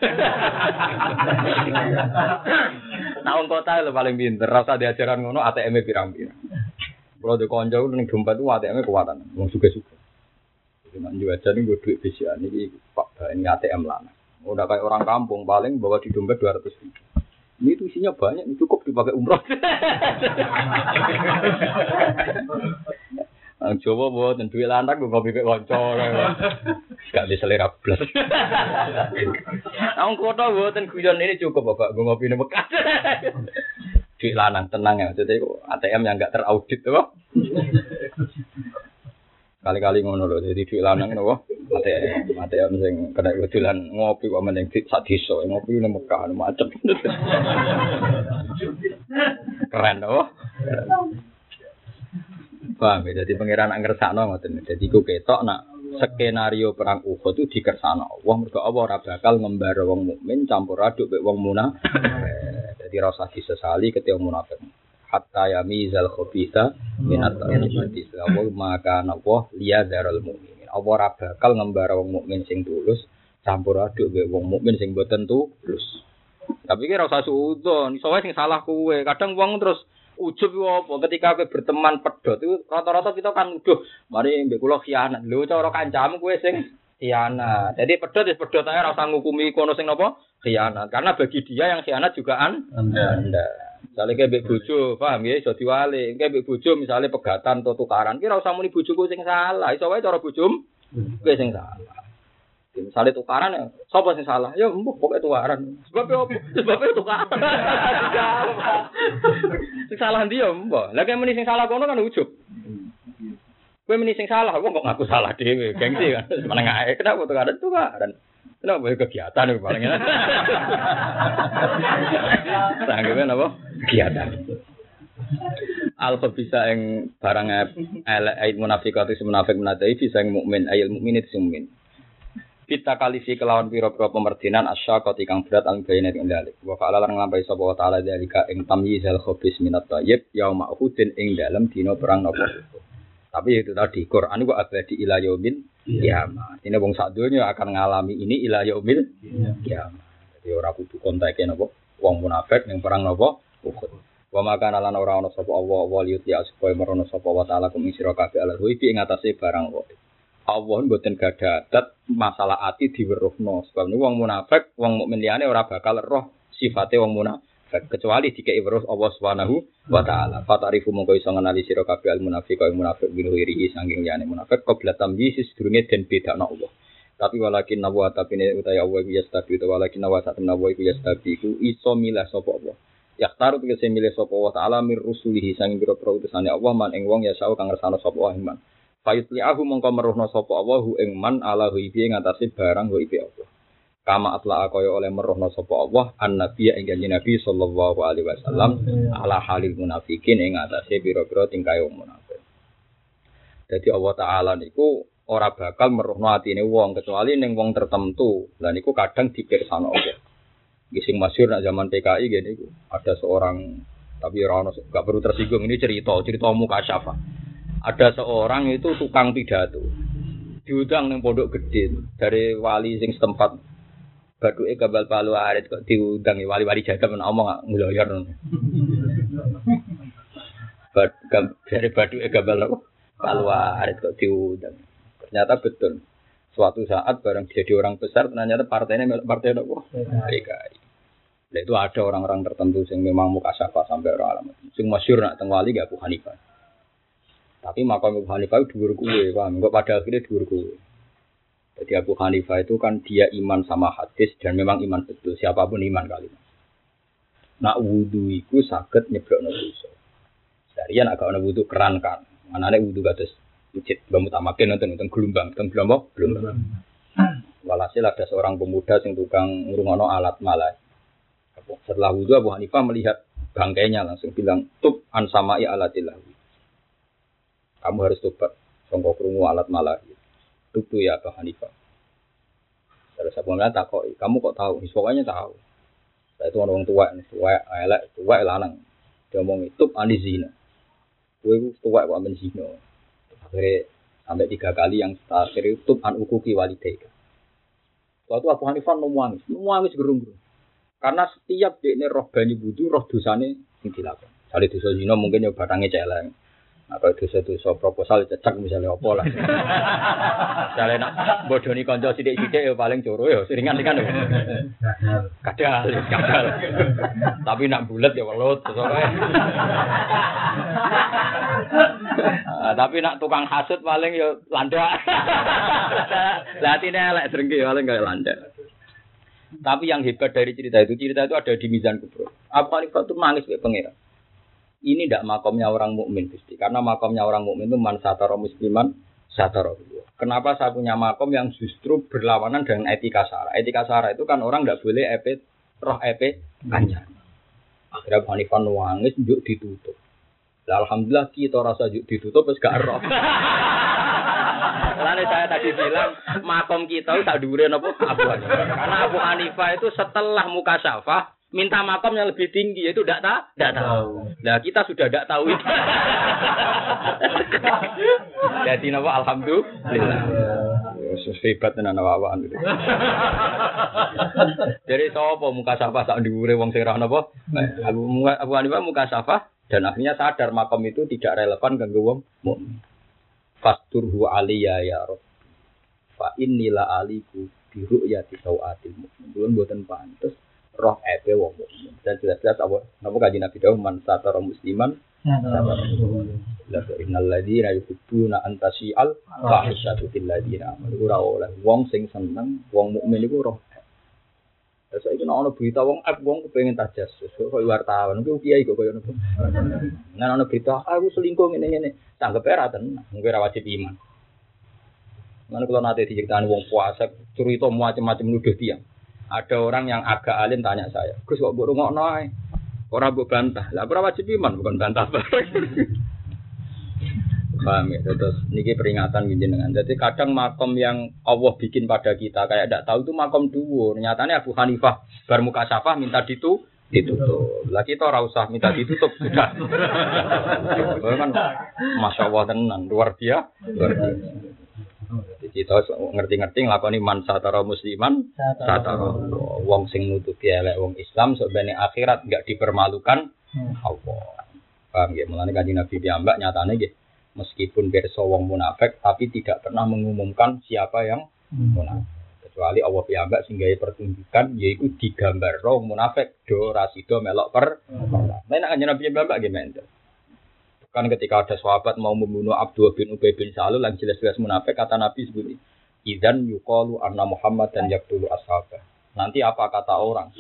Nah, wong kota lho paling pinter, ora usah diajaran ngono ATM-e pirang-pirang. Kalau di konco ning dompet itu ATM-e kuatan, wong suka-suka. Cuma jualan ini gue duit bisa ini pak ini ATM lana. Udah kayak orang kampung paling bawa di dompet dua ratus ribu. Ini tuh isinya banyak, cukup dipakai umroh. Ang coba buat dan duit lantak gue ngopi ke koncor. Gak bisa selera plus. Ang kota buat dan kuyon ini cukup bapak gue ngopi nih bekas. Duit lanang tenang ya, jadi ATM yang gak teraudit tuh. Kali-kali ngono lho, jadi duit lanang nopo. Mate mate sing kena kedulan ngopi kok meneng sak desa, ngopi nang Mekah macet. Keren nopo. Paham ya, jadi pangeran nak ngersakno ngoten. Jadi ku ketok nak skenario perang Uhud itu dikersano Allah mergo Allah ora bakal ngembar wong mukmin campur aduk mek wong munafik. Jadi rasa disesali ketika munafik hatta yamizal khabitha minat tayyibati. Allah maka napa liya daral mukmin. Allah ora bakal ngembara wong mukmin sing tulus campur aduk mbek wong mukmin sing boten tulus. Tapi kira usah suudon, iso sing salah kuwe. Kadang wong terus ujub apa ketika kowe berteman pedot itu rata-rata kita kan udah mari mbek kula khianat. Lho cara kancamu kowe sing khianat. Jadi pedot ya pedot ae ora usah ngukumi kono sing napa khianat. Karena bagi dia yang khianat juga an anda. anda. Misalnya kayak bojo, paham ya, jadi wali. Kayak bojo, misalnya pegatan atau tukaran, kira usah muni bojoku sing salah. Iso wae cara bojom, kowe sing salah. Misalnya tukaran ya, siapa sing salah? Ya, mbok pokoknya tukaran. Sebabnya apa? Sebabnya tukaran. sing salah dia, mbok. Lagi muni sing salah kono kan ujub. Kowe muni sing salah, kok kok ngaku salah dhewe, gengsi kan. Mana ngae, kenapa tukaran tukaran? Kenapa kegiatan itu paling enak? Sanggupnya apa? Kegiatan. Alfa bisa yang barang ayat munafik atau si munafik menatai bisa yang mukmin ayat mukmin itu mukmin. Kita kali si kelawan piro piro pemerdinan asya kau tikang berat al bayinat ing dalik. Wa fa'ala lan nglampahi sapa wa ta'ala dalika ing tamyizal khabis minat tayyib yauma uhudin ing dalam dino perang nopo. Tapi itu tadi Quran itu abadi ila yaumil kiamat. Ini wong sak akan ngalami ini ila yaumil kiamat. Jadi ora kudu konteke napa wong munafik ning perang napa Uhud. Wa maka lan ora ana sapa Allah wa liyuti supaya merono sapa wa taala kum sira kabeh ala ruhi ing atase barang wae. Allah mboten gadah adat masalah ati diweruhno. Sebab wong munafik, wong mukmin liyane ora bakal roh sifate wong munafik kecuali jika ibrus Allah Subhanahu wa taala. Fatarifu mongko iso ngenali sira kabeh al munafiq kaya munafik bin wirihi sanging liyane munafik qabla tamyiz sedurunge den bedakno Allah. Tapi walakin nawa tapi ne utawa Allah iku yastabi utawa walakin nawa sak nawa iku yastabi iku iso milah sapa Allah. Yaktaru tegese milih sapa Allah taala mir rusulihi sanging pira-pira utusane Allah man ing wong ya sau kang ngersano sapa Allah iman. Fayutli'ahu mongko meruhna sapa Allah ing man ala hu ibi ing atase barang hu ibi Allah kama atla kaya oleh merohna sapa Allah an nabi ing kanjeng Nabi sallallahu alaihi wasallam ala halil munafikin ing atase pira-pira tingkae munafik. Jadi Allah taala niku ora bakal merohno atine wong kecuali ning wong tertentu. Lah niku kadang dipirsano Allah. Gising masyur nak zaman PKI gini ada seorang tapi orang gak perlu tersinggung ini cerita cerita muka syafa. Ada seorang itu tukang pidato diundang neng pondok gede dari wali sing setempat Batu e kabal palu arit kok diundang wali-wali jaga men omong ngloyor. dari badu gambar apa? Keluar kok diundang. Ternyata betul. Suatu saat bareng jadi orang besar, ternyata partainya partai apa? PKI. Nah, itu ada orang-orang tertentu yang memang muka syafa sampai orang alam. Sing masyur nak tengwali gak Abu Hanifah. Tapi makam Abu Hanifah dhuwur kuwe, paham? Enggak pada akhirnya dhuwur kuwe. Jadi Abu Hanifah itu kan dia iman sama hadis dan memang iman betul. Siapa pun iman kali. Nak wudhu itu sakit nyeblok dosa. Seharian agak ana wudhu keran kan. Anane wudhu kados masjid bangun tamakin nonton nonton gelombang, nonton gelombang, gelombang. Walhasil ada seorang pemuda yang tukang ngurungono alat malah. Setelah wudhu Abu Hanifah melihat bangkainya langsung bilang tub an samai alatillah. Kamu harus tobat songkok krungu alat malah. Tubuh ya Abu Hanifah. Terus Abu Hanifah takut, kamu kok tahu? Pokoknya tahu. Saya itu orang tua, tua, elek, tua, lanang. Dia ngomong itu anis zina. Itu tua kok amin zina. Akhirnya sampai tiga kali yang terakhir itu an ukuki walidayka. Waktu Abu Hanifah nangis, nangis gerung-gerung. Karena setiap dia ini roh banyu budu, roh dosane yang dilakukan. Kali dosa zina mungkin ya barangnya celeng. Apa dosa-dosa proposal cecak misalnya apa lah. Misalnya nak bodoni konco sidik-sidik ya paling coro ya seringan kan. Kadal, kadal. Tapi nak bulat ya welut Ah, tapi nak tukang hasut paling ya landak. Lah atine elek paling kayak landak. Tapi yang hebat dari cerita itu, cerita itu ada di Mizan Kubro. Apa itu nangis kayak pangeran ini tidak makomnya orang mukmin Gusti. Karena makomnya orang mukmin itu man satara musliman satara Kenapa saya punya makom yang justru berlawanan dengan etika sara? Etika sara itu kan orang tidak boleh EP roh EP kanjang. Akhirnya Abu Hanifah nuangis juk ditutup. Lah, Alhamdulillah kita rasa juk ditutup terus gak roh. Lalu saya tadi bilang makom kita tak dhuwure apa Abu Hanifah. Karena Abu Hanifah itu setelah muka syafah minta makam yang lebih tinggi yaitu tidak tahu tidak tahu nah kita sudah tidak tahu itu jadi nama alhamdulillah hebat tenan awak gitu. Jadi sapa muka safa sak dhuwure wong sing ra napa? Abu Abu muka safa dan akhirnya sadar makom itu tidak relevan kanggo wong mukmin. Fasturhu aliyya ya Rabb. Fa innila aliku bi ru'yati sawatil mukmin. Belum boten pantes roh ebe wong mukmin. Dan jelas-jelas apa napa kanjeng Nabi dawuh man satara musliman La innal ladzina yuhibbuna an tasi'al fahishatu fil ladzina amanu ora oleh wong sing seneng wong mukmin iku roh Terus saiki nek ana berita wong app wong kepengin tajasus kok wartawan ku kiai kok koyo ngono. Nek ana berita aku selingkuh ngene-ngene, tanggep ora tenan, mung ora wajib iman. Mana kalau nanti diceritakan wong puasa, cerita macam-macam nuduh tiang. Ada orang yang agak alim tanya saya, Gus kok burung noy? Orang bu bantah, lah berapa wajib iman bukan bantah Paham ya, terus niki peringatan gini dengan. Jadi kadang makom yang Allah bikin pada kita kayak tidak tahu itu makom dua. Nyatanya Abu Hanifah bermuka safah minta ditu ditutup. Lah kita ora usah minta ditutup sudah. kan masya Allah tenan luar biasa. Luar biasa. Kita ngerti-ngerti nglakoni man satara musliman satara wong sing nutupi elek wong Islam sebenarnya akhirat enggak dipermalukan hmm. Allah. Paham ya? Mulane kanjeng Nabi piyambak nyatane nggih meskipun pirsa wong munafik tapi tidak pernah mengumumkan siapa yang hmm. munafik. Kecuali Allah piyambak sehingga pertunjukan yaitu digambar wong munafik do rasido melok per. Hmm. Nah, kanjeng Nabi piyambak gimana? Kan ketika ada sahabat mau membunuh Abdul bin Ubay bin Salul yang jelas-jelas munafik, kata Nabi sebut Idan yukalu anna Muhammad dan yaktulu ashabah. Nanti apa kata orang?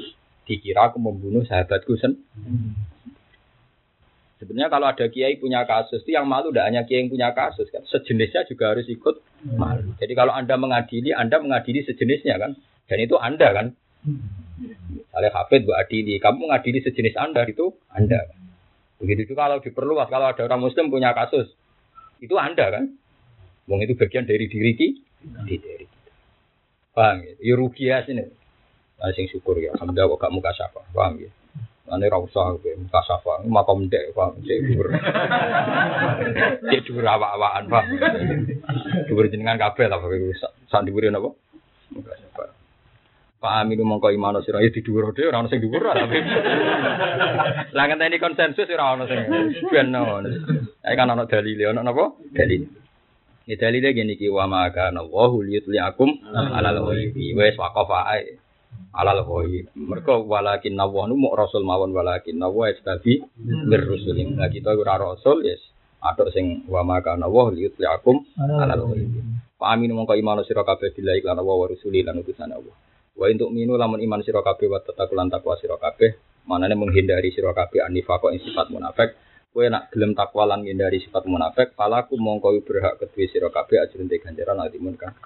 Dikira aku membunuh sahabatku sen. Sebenarnya kalau ada kiai punya kasus, itu yang malu tidak hanya kiai yang punya kasus kan, sejenisnya juga harus ikut malu. Jadi kalau anda mengadili, anda mengadili sejenisnya kan, dan itu anda kan. Misalnya Hafid, Bu Adili, kamu mengadili sejenis anda itu anda. Kan? Begitu juga kalau diperluas, kalau ada orang Muslim punya kasus, itu Anda kan? Wong itu bagian dari diri kita, di diri kita. Paham ya? Ya rugi ya sini. Nah, sing syukur ya, alhamdulillah kok gak muka syafa, paham ya? Ane ra usah kowe muka syafa, makom ndek paham cek dhuwur. Cek dhuwur awak-awakan, paham. Dhuwur jenengan kabeh lah sak dhuwure? Muka. Pak Aminu mongko imano sira ya dhuwur dhewe ora ono sing dhuwur tapi. Lah ngenteni konsensus ora ono sing ben ono. Ae kan ono dalile ono napa? Dalil. Ya dalile gini ki wa ma kana Allahu liyutliakum alal ghaibi. Wis waqafa ae. Alal ghaib. Mergo walakin nawah nu muk rasul mawon walakin nawah istabi bir rusulin. Lah kita ora rasul yes. Atok sing wa ma kana Allahu liyutliakum alal ghaibi. Pak Aminu mongko imano sira kabeh billahi lan wa rusuli lan utusan Allah. Wa untuk minu lamun iman sira kabeh wa tatakulan takwa sira kabeh, manane menghindari sira kabeh anifaqo ing sifat munafik. Kowe nak gelem takwa lan menghindari sifat munafik, palaku mongko berhak kedue sira kabeh ajrun te ganjaran atimun kang.